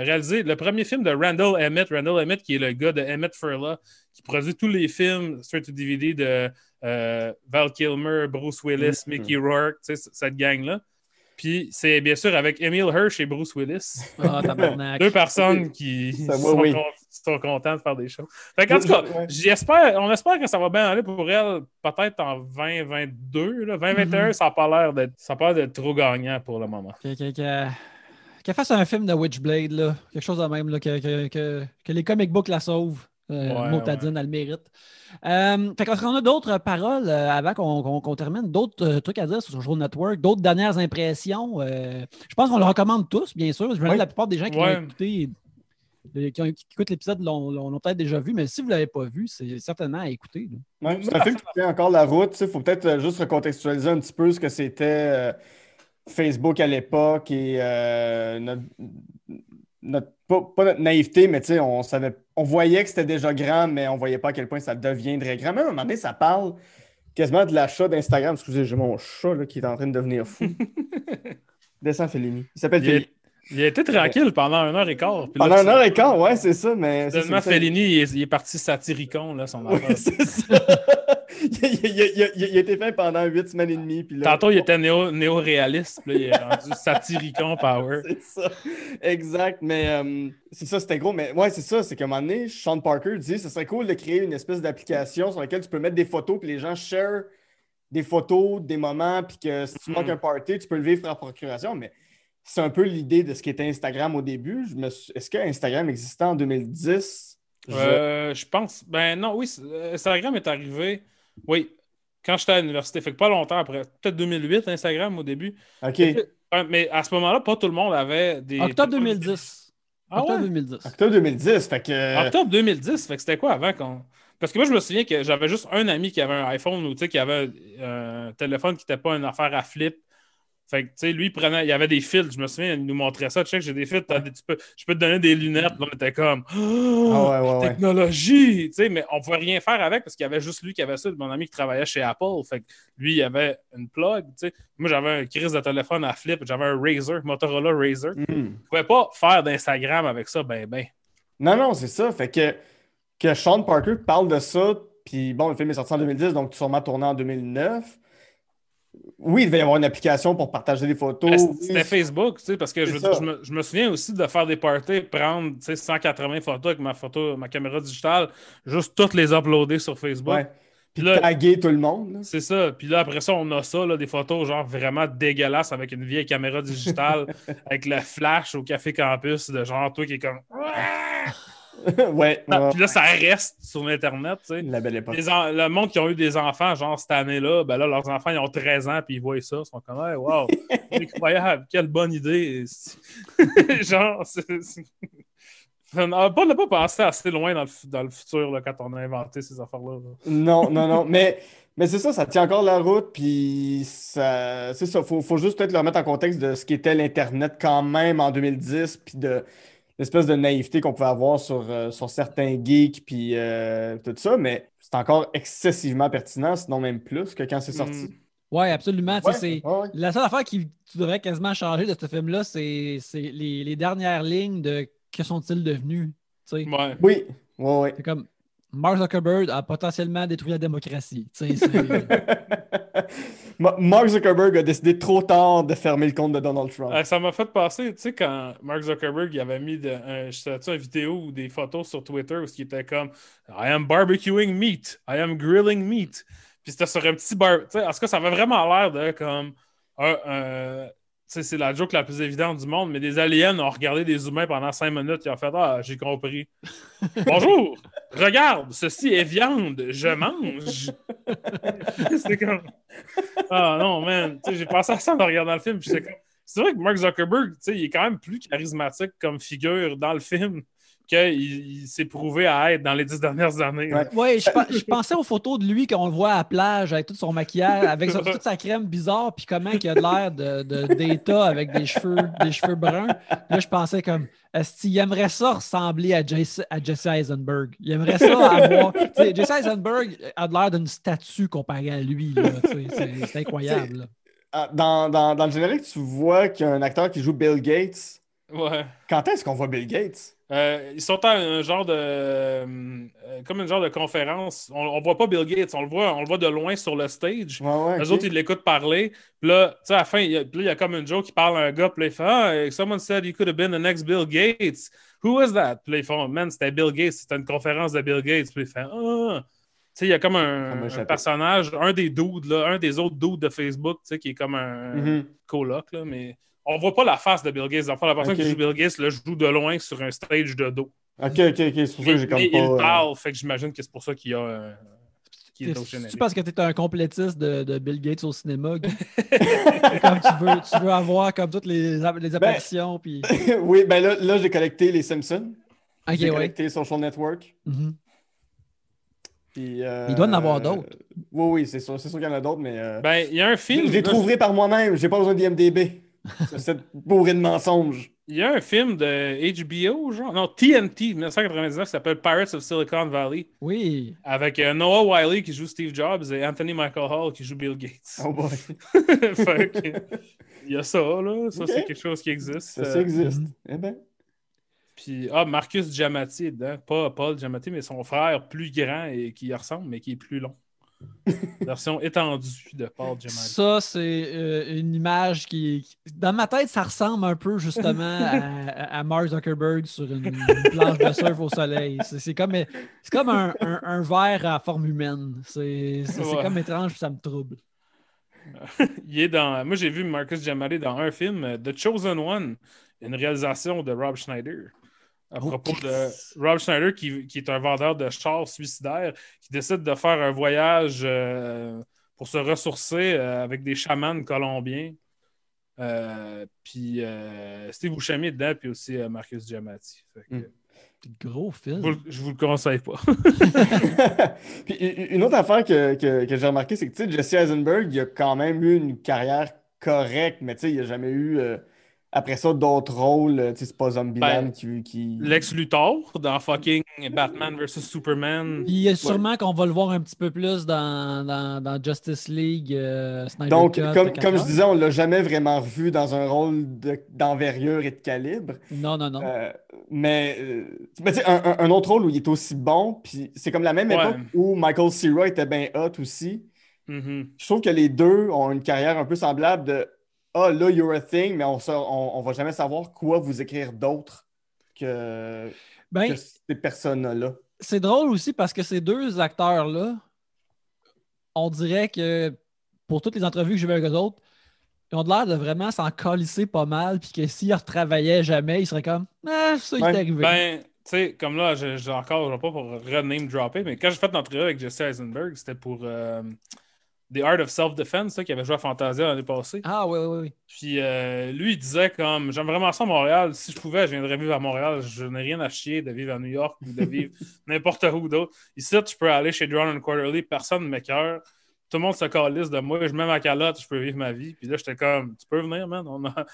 un- réalisé, le premier film de Randall Emmett. Randall Emmett, qui est le gars de Emmett Furla, qui produit tous les films straight to DVD de euh, Val Kilmer, Bruce Willis, Mhm. Mickey Rourke, tu sais, cette gang-là. Puis c'est bien sûr avec Emile Hirsch et Bruce Willis. Ah, tabarnak. Deux personnes qui Ça va, sont, oui. sont contentes de faire des choses. Fait qu'en tout cas, Ouais. j'espère, on espère que ça va bien aller pour elle, peut-être en 2022. Là. 2021, Mhm. ça n'a pas l'air d'être ça a pas l'air d'être trop gagnant pour le moment. Que- que- que- Qu'elle fasse un film de Witchblade, là. quelque chose de même, là, que, que, que, que les comic books la sauvent. Euh, Ouais, Motadine, elle le mérite. Euh, fait qu'on a d'autres paroles euh, avant qu'on termine, d'autres euh, trucs à dire sur Social Network, d'autres dernières impressions. euh, je pense qu'on le recommande tous, bien sûr. Je me dis Oui. la plupart des gens qui Ouais. l'ont écouté, qui, ont- qui écoutent l'épisode l'ont l'ont- l'ont peut-être déjà vu, mais si vous ne l'avez pas vu, c'est certainement à écouter. là. Ouais, c'est un film qui tient encore la route. Il faut peut-être euh, juste recontextualiser un petit peu ce que c'était euh, Facebook à l'époque et euh, notre, notre- pas, pas notre naïveté, mais tu sais, on savait, on voyait que c'était déjà grand, mais on voyait pas à quel point ça deviendrait grand. Même à un moment donné, ça parle quasiment de l'achat d'Instagram. Excusez, j'ai mon chat là, qui est en train de devenir fou. Descends, Fellini. Il s'appelle Fellini. Il a été tranquille pendant une heure et quart. puis là, Pendant une c'est- heure et quart, ouais, c'est ça, mais. ça. Fellini, il est, il est parti satiricon, là, son affaire. c'est ça. il, a- il il été fait pendant huit semaines et demie. Puis là, Tantôt, il était néo- néo-réaliste, puis là, il est rendu satiricon power. C'est ça. Exact. Mais euh, c'est ça, c'était gros. Mais ouais, c'est ça. C'est qu'à un moment donné, Sean Parker dit ce serait cool de créer une espèce d'application sur laquelle tu peux mettre des photos, puis les gens share des photos, des moments, puis que si tu Mhm. manques un party, tu peux le vivre par procuration. Mais c'est un peu l'idée de ce qui était Instagram au début. Je me suis- Est-ce que Instagram existait en 2010? Je- Euh, je pense. Ben non, oui, euh, Instagram est arrivé. Oui, quand j'étais à l'université. Fait que pas longtemps après. Peut-être 2008, Instagram au début. OK. Mais à ce moment-là, pas tout le monde avait des. Octobre 2010. Ah Octobre ouais? 2010. Octobre 2010. Fait que. Octobre 2010, fait que c'était quoi avant qu'on. Parce que moi, je me souviens que j'avais juste un ami qui avait un iPhone ou tu sais, qui avait un, un téléphone qui n'était pas une affaire à flip. Fait que, tu sais, lui, il prenait, il y avait des fils. Je me souviens, il nous montrait ça. Check, j'ai des fils. des- tu peux, je peux te donner des lunettes. Là, on était comme. Ah ouais, ouais, ouais. Technologie! Tu sais, mais on pouvait rien faire avec parce qu'il y avait juste lui qui avait ça, mon ami qui travaillait chez Apple. Fait que lui, il avait une plug. Tu sais. Moi, j'avais un crise de téléphone à flip. J'avais un Razer, Motorola Razer. Hmm. Je pouvais pas faire d'Instagram avec ça, ben, ben. Non, non, c'est ça. Fait que, que Sean Parker parle de ça, puis bon, le film est sorti en 2010, donc sûrement tourné en 2009. Oui, il devait y avoir une application pour partager des photos. Ben, C'était Facebook, tu sais, parce que je, me, je me souviens aussi de faire des parties, prendre tu sais, 180 photos avec ma photo, ma caméra digitale, juste toutes les uploader sur Facebook. Ouais. Puis Là- taguer tout le monde. C'est ça. Puis là, après ça, on a ça, là, des photos genre vraiment dégueulasses avec une vieille caméra digitale, avec le flash au Café Campus, de genre toi qui est comme. ouais, ouais, Puis là, ça reste sur Internet, tu sais. la belle époque. Les en- Le monde qui ont eu des enfants, genre cette année-là, ben là, leurs enfants, ils ont 13 ans, puis ils voient ça. Ils sont comme, hey, wow, incroyable, quelle bonne idée. genre, c'est. On n'a pas, pas pensé assez loin dans le, dans le futur là, quand on a inventé ces affaires-là. là. Non, non, non. Mais, mais c'est ça, ça tient encore la route. Puis c'est ça. Faut, faut juste peut-être le remettre en contexte de ce qu'était l'Internet quand même en 2010. Puis de l'espèce de naïveté qu'on pouvait avoir sur, euh, sur certains geeks. Puis euh, tout ça. Mais c'est encore excessivement pertinent, sinon même plus que quand c'est sorti. Mm. Ouais, absolument. tu sais, Ouais, c'est- ouais, ouais. La seule affaire qui tu devrais quasiment changer de ce film-là, c'est c'est les, les dernières lignes de que sont-ils devenus. tu sais. Ouais. Oui, ouais, ouais. C'est comme Mark Zuckerberg a potentiellement détruit la démocratie. Mark Zuckerberg a décidé trop tard de fermer le compte de Donald Trump. Euh, ça m'a fait passer, tu sais, quand Mark Zuckerberg il avait mis de, un, je sais-tu, une vidéo ou des photos sur Twitter où il était comme I am barbecuing meat, I am grilling meat. Puis c'était sur un petit bar. Tu sais, en tout cas, ça avait vraiment l'air de comme un. un- tu sais, c'est la joke la plus évidente du monde, mais des aliens ont regardé des humains pendant cinq minutes et ont fait Ah, j'ai compris. Bonjour, regarde, ceci est viande, je mange. c'est comme. Ah non, man. J'ai pensé à ça en regardant le film. comme- C'est vrai que Mark Zuckerberg, tu sais, il est quand même plus charismatique comme figure dans le film qu'il il s'est prouvé à être dans les dix dernières années. Ouais. Ouais, je, pe- je pensais aux photos de lui qu'on le voit à la plage avec tout son maquillage, avec son- toute sa crème bizarre, puis comment il a de l'air de, de d'État avec des cheveux, des cheveux bruns. Là, je pensais comme, est-ce qu'il aimerait ça ressembler à Jesse, à Jesse Eisenberg? Il aimerait ça avoir. Jesse Eisenberg a de l'air d'une statue comparée à lui. c'est, incroyable. là. Ah, Dans, dans, dans le générique, tu vois qu'il y a un acteur qui joue Bill Gates. Ouais. Quand est-ce qu'on voit Bill Gates? Euh, ils sont à un genre de. euh, euh, comme une genre de conférence. On, on voit pas Bill Gates, on le voit, on le voit de loin sur le stage. Ouais, ouais, Les autres, ils l'écoutent parler. Puis là, tu sais, à la fin, il y, a, puis là, il y a comme une joke qui parle à un gars. Puis là, il fait Ah, someone said you could have been the next Bill Gates. Who was that? Puis là, ils font Man, c'était Bill Gates. C'était une conférence de Bill Gates. Puis il fait Ah. Tu sais, il y a comme un, personnage, un des dudes, là, un des autres dudes de Facebook, tu sais, qui est comme un Mhm. coloc, là, mais on voit pas la face de Bill Gates. Enfin, la personne qui joue Bill Gates le joue de loin sur un stage de dos. Ok, ok, ok. C'est pour ça que j'ai comme pas. il euh, parle, fait que j'imagine que c'est pour ça qu'il y a. euh, qu'il est générique. parce que tu es un complétiste de, de Bill Gates au cinéma. Comme tu veux, tu veux avoir comme toutes les, app- Ben, les apparitions. Puis... oui, ben là, là j'ai collecté les Simpsons. J'ai ouais. collecté Social Network. Mhm. Puis, euh, Il doit en avoir d'autres. Oui, oui, c'est sûr, c'est sûr qu'il y en a d'autres, mais. euh, Ben, il y a un film. je les trouverai par moi-même. J'ai pas besoin d'IMDB. C'est cette bourrée de mensonges. Il y a un film de HBO, genre, non, TNT, 1999, qui s'appelle Pirates of Silicon Valley, Oui. avec euh, Noah Wiley qui joue Steve Jobs et Anthony Michael Hall qui joue Bill Gates. Oh boy. Fait que, il y a ça, là. Ça, c'est quelque chose qui existe. Ça, Euh, ça existe. Mhm. Eh ben. Puis, ah, Marcus Giamatti dedans. Pas Paul Giamatti, mais son frère plus grand et qui y ressemble, mais qui est plus long. Version étendue de Paul Giamatti. Ça, c'est euh, une image qui, Dans ma tête, ça ressemble un peu justement à, à Mark Zuckerberg sur une, une planche de surf au soleil. C'est comme, comme un, un, un verre à forme humaine. C'est Ouais. comme étrange, ça me trouble. Il est dans. Moi, j'ai vu Marcus Giamatti dans un film, euh, The Chosen One, une réalisation de Rob Schneider. À Oh, propos de Rob Schneider, qui, qui est un vendeur de chars suicidaires, qui décide de faire un voyage euh, pour se ressourcer euh, avec des chamans colombiens. Euh, puis Steve Buscemi est dedans, puis aussi Marcus Giamatti. Fait que, Mm. Gros je, vous, film. le- je vous le conseille pas. Puis une autre affaire que, que- que j'ai remarqué, c'est que tu sais, Jesse Eisenberg, il a quand même eu une carrière correcte, mais tu sais, il n'a jamais eu après ça d'autres rôles. euh, Tu sais, c'est pas Zombieland Ben, qui, qui... Lex Luthor dans fucking Batman vs Superman. Puis euh, sûrement qu'on va le voir un petit peu plus dans, dans, dans Justice League, euh, Snyder Donc, Cut, comme, comme je disais, on l'a jamais vraiment revu dans un rôle de- d'envergure et de calibre. Non, non, non. Euh, mais euh, mais tu sais, un, un- autre rôle où il est aussi bon, puis c'est comme la même Ouais. époque où Michael Cera était bien hot aussi. Mhm. Je trouve que les deux ont une carrière un peu semblable de Ah, là, you're a thing, mais on, on va jamais savoir quoi vous écrire d'autre que, Ben, que ces personnes-là. c'est drôle aussi parce que ces deux acteurs-là, on dirait que pour toutes les entrevues que j'ai vues avec eux autres, ils ont l'air de vraiment s'en calisser pas mal, puis que s'ils retravaillaient jamais, ils seraient comme Ah, ça, il est arrivé. Ben, tu sais, comme là, j'ai j'ai encore, je vais pas pour rename dropper, mais quand j'ai fait l'entrevue avec Jesse Eisenberg, c'était pour euh, The Art of Self-Defense, ça, qui avait joué à Fantasia l'année passée. Ah, oui, oui, oui. Puis euh, lui, il disait comme J'aime vraiment ça Montréal. Si je pouvais, je viendrais vivre à Montréal. Je n'ai rien à chier de vivre à New York ou de vivre n'importe où d'autre. Ici, je peux aller chez Drone and Quarterly, personne ne m'écœure. Tout le monde se calisse de moi. Je mets ma calotte, je peux vivre ma vie. Puis là, j'étais comme Tu peux venir, man On, a...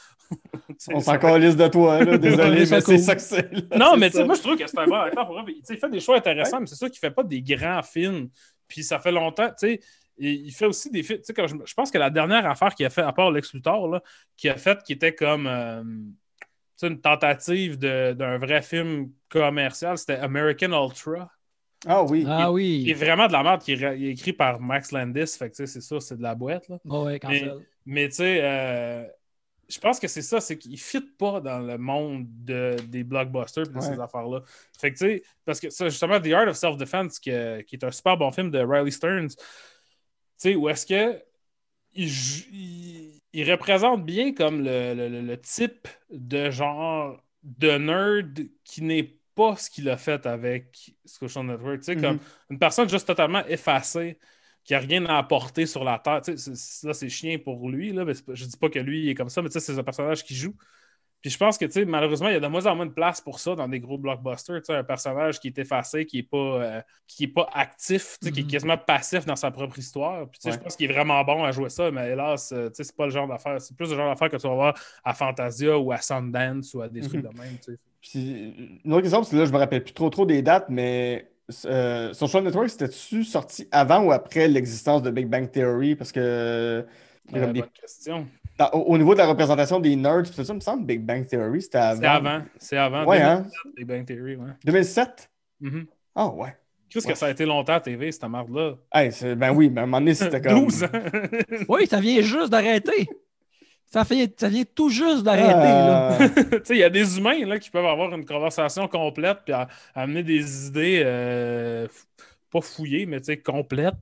Tu On s'en calisse de toi, là, désolé, mais c'est ça que c'est. non, mais tu sais, moi, je trouve que c'est un bon acteur pour vrai. Tu sais, Il fait des choix intéressants, mais c'est sûr qu'il fait pas des grands films. Puis ça fait longtemps, tu sais. Et Il fait aussi des films. Tu sais, comme je, je pense que la dernière affaire qu'il a fait, à part Lex Luthor, là, qu'il a fait, qui était comme euh, tu sais, une tentative de- d'un vrai film commercial, c'était American Ultra. Ah oui. Ah Il est oui. vraiment de la merde, qui est, ra- il est écrit par Max Landis. Fait que tu sais, c'est sûr, c'est de la boîte. Là. Oh, ouais. Mais tu sais, euh, je pense que c'est ça, c'est qu'il ne fit pas dans le monde de- des blockbusters et de Ouais. ces affaires-là. Fait que tu sais, parce que ça, justement, The Art of Self-Defense, qui, qui est un super bon film de Riley Stearns, sais, où est-ce que il, jou- il- il représente bien comme le, le- le- le type de genre de nerd qui n'est pas ce qu'il a fait avec Social Network. Tu sais, comme Mhm. une personne juste totalement effacée, qui a rien à apporter sur la terre. Tu sais, c'est- là, c'est chien pour lui. Là, mais je dis pas que lui il est comme ça, mais tu sais, c'est un personnage qui joue. Puis je pense que, tu sais, malheureusement, il y a de moins en moins de place pour ça dans des gros blockbusters. Tu sais, un personnage qui est effacé, qui est pas, euh, qui est pas actif, tu sais, qui est Mhm. quasiment passif dans sa propre histoire. Puis, tu sais, Ouais. je pense qu'il est vraiment bon à jouer ça, mais hélas, euh, tu sais, c'est pas le genre d'affaire. C'est plus le genre d'affaire que tu vas voir à Fantasia ou à Sundance ou à des trucs Mhm. de même, tu sais. Puis, une autre question, parce que là, je me rappelle plus trop trop des dates, mais euh, Social Network, c'était-tu sorti avant ou après l'existence de Big Bang Theory? Parce que Euh, comme des- bonne question. dans- au, au niveau de la représentation des nerds, tout ça, me semble Big Bang Theory, c'était avant. C'est avant. C'est avant. Ouais, hein? 2007, Big Bang Theory, ouais. 2007? Mhm. Ah ouais. Qu'est-ce Ouais. que ça a été longtemps à TV, cette merde-là? Hey, ben oui, mais à un moment donné, c'était comme. 12 ans! Oui, ça vient juste d'arrêter. Ça, fait, ça vient tout juste d'arrêter. là. Tu sais, il y a des humains là, qui peuvent avoir une conversation complète puis à- amener des idées euh, pas fouillées, mais tu sais, complètes,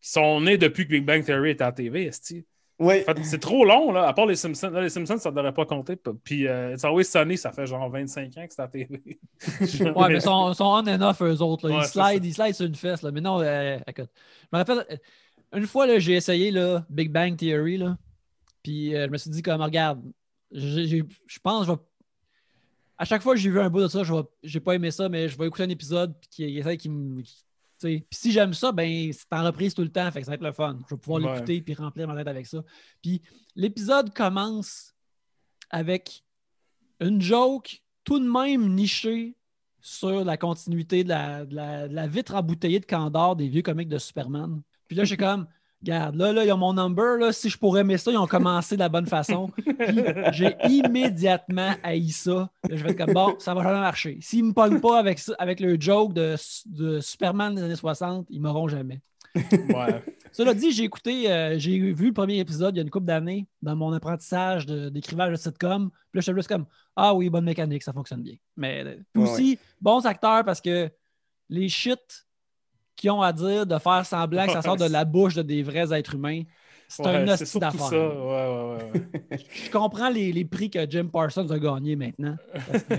qui sont nées depuis que Big Bang Theory est à la TV, esti. oui. En fait, c'est trop long, là, à part les Simpsons. Là, les Simpsons, ça ne devrait pas compter. Puis euh, It's Always Sunny, ça fait genre 25 ans que c'est à la TV. Ouais, mais ils sont, sont on and off, eux autres. là. Ouais, ils, slide, ils slide sur une fesse. Là. Mais non, euh, écoute. Je me rappelle, euh, une fois, là, j'ai essayé là, Big Bang Theory. Là, puis euh, je me suis dit, comme, regarde, j'ai- j'ai- je pense que je vais. À chaque fois que j'ai vu un bout de ça, je j'ai pas aimé ça, mais je vais écouter un épisode puis qui qui me. qui- sais. Puis si j'aime ça, ben c'est en reprise tout le temps, fait que ça va être le fun. Je vais pouvoir Ouais. l'écouter puis remplir ma tête avec ça. Puis l'épisode commence avec une joke tout de même nichée sur la continuité de la, de la- de la vitre embouteillée de Candor des vieux comics de Superman. Puis là, j'ai comme, regarde, là, là, ils ont mon number, là, si je pourrais aimer ça, ils ont commencé de la bonne façon. Puis j'ai immédiatement haï ça. Là, je vais être comme, bon, ça va jamais marcher. S'ils me pognent pas avec, ça- avec le joke de, de Superman des années 60, ils m'auront jamais. Ouais. Cela dit, j'ai écouté, euh, j'ai vu le premier épisode il y a une couple d'années dans mon apprentissage d'écrivage de, sitcom. Puis là, j'étais plus comme Ah oui, bonne mécanique, ça fonctionne bien. Mais euh, Ouais, aussi, bons acteurs parce que les shit qu'ils ont à dire de faire semblant que ça sort de la bouche de des vrais êtres humains, c'est un Ouais, hostie d'affaires. ça. Ouais, ouais, ouais, ouais. Je comprends les, les prix que Jim Parsons a gagnés maintenant.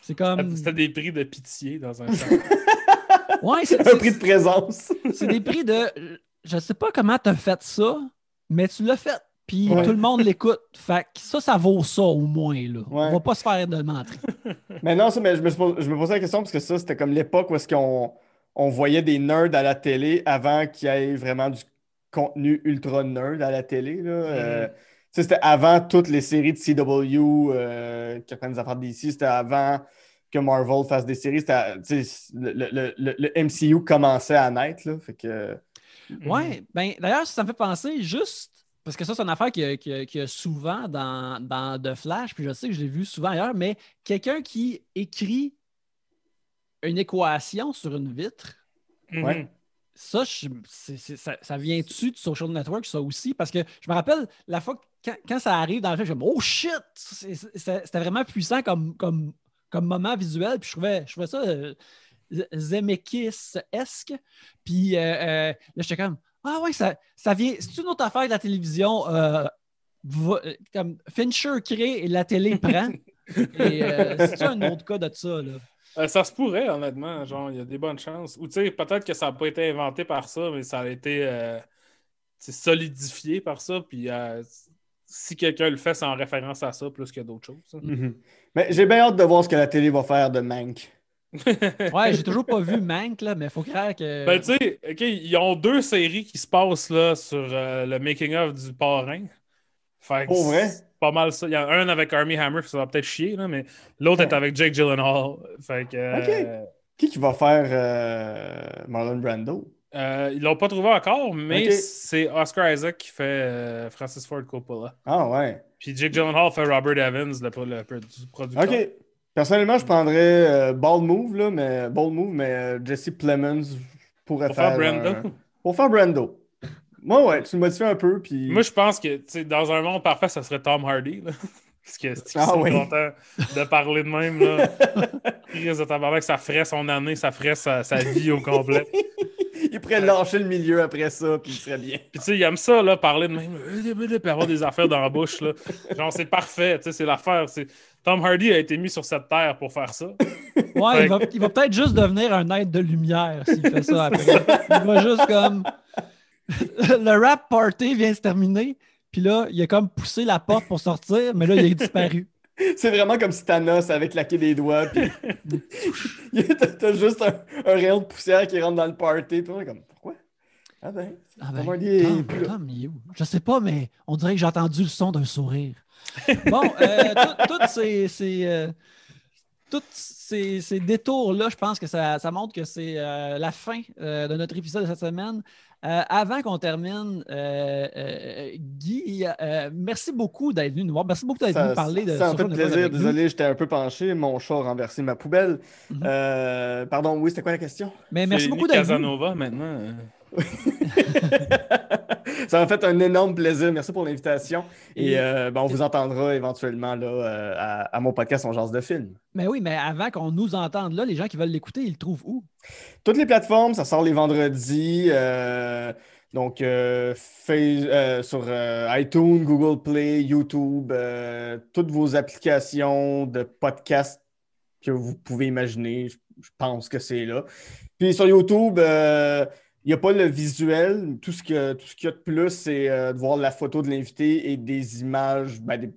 c'est comme. C'était des prix de pitié dans un sens. Ouais, c'est- Un prix de présence. C'est des prix de. Je sais pas comment tu as fait ça, mais tu l'as fait. Puis Ouais. tout le monde l'écoute. Fait que ça, ça vaut ça au moins. Là. Ouais. On va pas se faire de mentir. Mais non, ça, mais je me, je me posais la question parce que ça, c'était comme l'époque où est-ce qu'on on voyait des nerds à la télé avant qu'il y ait vraiment du contenu ultra nerd à la télé. Là. Euh, tu sais, c'était avant toutes les séries de CW euh, qui reprennent des affaires d'ici. C'était avant que Marvel fasse des séries. C'était, tu sais, le, le- le- le MCU commençait à naître. Là, fait que... Ouais, ben d'ailleurs, ça me fait penser juste. Parce que ça, c'est une affaire y y qu'il y a souvent dans, dans The Flash, puis je sais que je l'ai vu souvent ailleurs, mais quelqu'un qui écrit une équation sur une vitre, Mhm. Ouais. Ça, je- c'est- c'est- ça, ça vient-tu de Social Network, ça aussi? Parce que je me rappelle la fois que quand, quand ça arrive dans le film, je me dis, oh shit! C'est- C'était vraiment puissant comme, comme, comme moment visuel. Puis je trouvais, je trouvais ça euh, Zemeckis-esque. Puis euh, euh, là, j'étais comme, ah ouais, ça, ça vient. C'est une autre affaire de la télévision. euh, va- euh, comme Fincher crée et la télé prend. Et euh, c'est un autre cas de ça, là? Euh, ça se pourrait, honnêtement. Genre, il y a des bonnes chances. Ou tu sais, peut-être que ça n'a pas été inventé par ça, mais ça a été euh, solidifié par ça. Puis euh, si quelqu'un le fait, c'est en référence à ça plus que d'autres choses. hein. Mhm. Mais j'ai bien hâte de voir ce que la télé va faire de Mank. Ouais, j'ai toujours pas vu Mank, là, mais il faut croire que. Ben, tu sais, OK, ils ont deux séries qui se passent là, sur euh, le making-of du parrain. Fait que Pour vrai? Pas mal ça. Il y en a un avec Army Hammer, ça va peut-être chier, là, mais l'autre est avec Jake Gyllenhaal. Fait que. euh, Qui qui va faire euh, Marlon Brando? euh, ils l'ont pas trouvé encore, mais c'est Oscar Isaac qui fait euh, Francis Ford Coppola. Ah ouais. Puis Jake Gyllenhaal fait Robert Evans, le, le produ- producteur. OK. Personnellement, je prendrais Ball Move, là, mais Ball Move, mais Jesse Plemons pourrait Pour faire faire. Brando. un- Pour faire Brando. Moi, ouais, tu le modifies un peu, puis. Moi, je pense que tu sais, dans un monde parfait, ça serait Tom Hardy. Là. Parce que c'est Ah oui. content de parler de même. Là. Il risque de tabarnak, ça ferait son année, ça ferait sa, sa vie au complet. Il pourrait lâcher le milieu après ça, puis il serait bien. Puis tu sais, il aime ça, là, parler de même, euh, puis avoir des affaires dans la bouche. Là. Genre, c'est parfait, tu sais, c'est l'affaire. Tom Hardy a été mis sur cette terre pour faire ça. Ouais, il va, il va peut-être juste devenir un être de lumière s'il fait ça après. Il va juste comme. Le rap party vient de se terminer, puis là, il a comme poussé la porte pour sortir, mais là, il est disparu. C'est vraiment comme si Thanos avait claqué des doigts, puis. T'as juste un, un rayon de poussière qui rentre dans le party, puis comme, pourquoi? Ah ben, Ah ben, Tom, plus. Tom? Je sais pas, mais on dirait que j'ai entendu le son d'un sourire. Bon, euh, tout- toutes ces, ces, euh, tous ces, ces détours-là, je pense que ça, ça montre que c'est euh, la fin de notre épisode de cette semaine. Euh, avant qu'on termine, euh, euh, Guy, euh, merci beaucoup d'être venu nous voir. Merci beaucoup d'être venu Ça, nous parler de ça en fait Social Network plaisir. Désolé, j'étais un peu penché. Mon chat a renversé ma poubelle. Mhm. Euh, pardon, oui, c'était quoi la question? Mais merci beaucoup d'être venu. Casanova maintenant. ça m'a fait un énorme plaisir. Merci pour l'invitation. Et euh, ben, on vous entendra éventuellement là, euh, à, à mon podcast On Jase de film. Mais oui, mais avant qu'on nous entende là, les gens qui veulent l'écouter, ils le trouvent où? Toutes les plateformes, ça sort les vendredis. euh, donc, Face- sur iTunes, Google Play, YouTube, toutes vos applications de podcast que vous pouvez imaginer, je, je pense que c'est là. Puis sur YouTube, il n'y a pas le visuel. Tout ce que, tout ce qu'il y a de plus, c'est euh, de voir la photo de l'invité et des images, ben, des,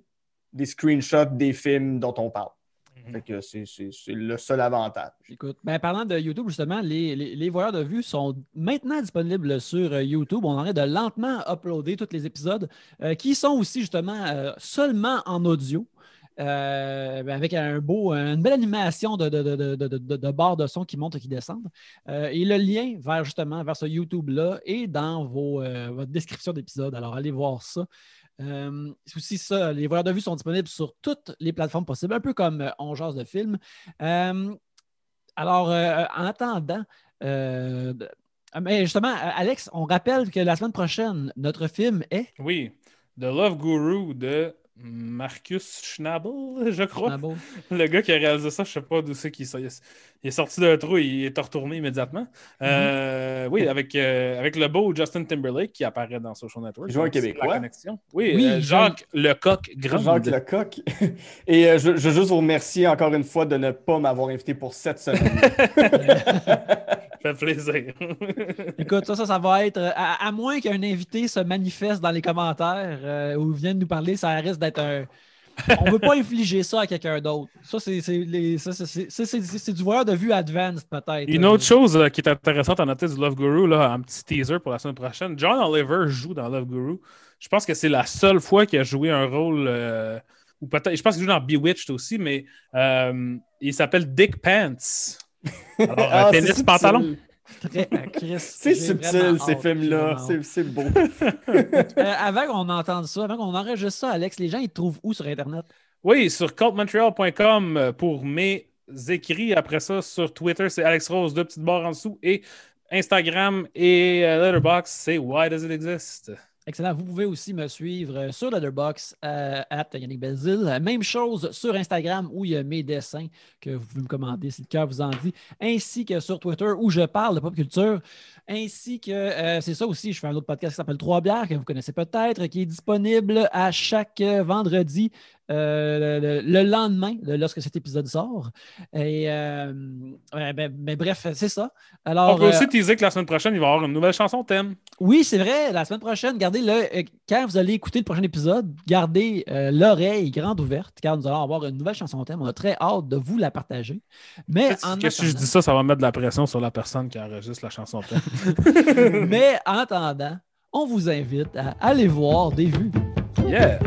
des screenshots des films dont on parle. Fait que c'est le seul avantage. Écoute, ben, parlant de YouTube, justement, les, les, les voyeurs de vue sont maintenant disponibles sur euh, YouTube. On en est de lentement uploader tous les épisodes euh, qui sont aussi justement euh, seulement en audio. Euh, ben, avec un beau, une belle animation de, de, de, de, barres de son qui montent et qui descendent. Euh, et le lien vers justement vers ce YouTube-là est dans vos, euh, votre description d'épisode. Alors, allez voir ça. C'est aussi ça, les voyeurs de vue sont disponibles sur toutes les plateformes possibles, un peu comme euh, On jase de film. Euh, alors, en attendant, ah, mais justement, Alex, on rappelle que la semaine prochaine, notre film est? Oui, The Love Guru de Marcus Schnabel, je crois. Le gars qui a réalisé ça, je sais pas d'où c'est qu'il il est, il est sorti d'un trou, il est retourné immédiatement. Euh, Oui, avec, euh, avec le beau Justin Timberlake qui apparaît dans Social Network. Il joue un Donc, c'est Québécois. la connexion. Oui, Oui, euh, Jacques Lecoq Grand. Jacques Lecoq. Et euh, je, je veux juste vous remercier encore une fois de ne pas m'avoir invité pour cette semaine. fait plaisir. Écoute, ça, ça, ça va être. euh, À, à moins qu'un invité se manifeste dans les commentaires euh, ou vienne nous parler, ça risque d'être un. On ne veut pas infliger ça à quelqu'un d'autre. Ça, c'est du voyeur de vue advanced, peut-être. Une autre chose euh, qui est intéressante à noter du Love Guru, là, un petit teaser pour la semaine prochaine. John Oliver joue dans Love Guru. Je pense que c'est la seule fois qu'il a joué un rôle. euh, ou peut-être. Je pense qu'il joue dans Bewitched aussi, mais il s'appelle Dick Pants. Alors, euh, Ah, c'est tennis subtil. pantalon? Très- euh, Chris, C'est subtil, ces films-là. C'est beau. Euh, avant qu'on entende ça, avant qu'on enregistre ça, Alex, les gens, ils te trouvent où sur Internet? Oui, sur cultmontreal.com euh, pour mes écrits. Après ça, sur Twitter, c'est Alex Rose, deux petites barres en dessous. Et Instagram et euh, Letterboxd, c'est Why Does It Exist? Excellent. Vous pouvez aussi me suivre euh, sur Letterboxd euh, at Yannick Belzil. Même chose sur Instagram où il y a mes dessins que vous pouvez me commander si le cœur vous en dit, ainsi que sur Twitter où je parle de pop culture, ainsi que euh, c'est ça aussi, je fais un autre podcast qui s'appelle Trois bières que vous connaissez peut-être, qui est disponible à chaque euh, vendredi. Euh, le, le lendemain de lorsque cet épisode sort. Et euh, ouais, ben- ben, bref, c'est ça. Alors, On peut euh, aussi teaser que la semaine prochaine, il va y avoir une nouvelle chanson thème. oui, c'est vrai. La semaine prochaine, gardez le. quand vous allez écouter le prochain épisode, gardez l'oreille grande ouverte, car nous allons avoir une nouvelle chanson thème. On a très hâte de vous la partager. Mais en, Que si je attendant, dis ça, ça va mettre de la pression sur la personne qui enregistre la chanson thème. mais en attendant, on vous invite à aller voir des vues. yeah!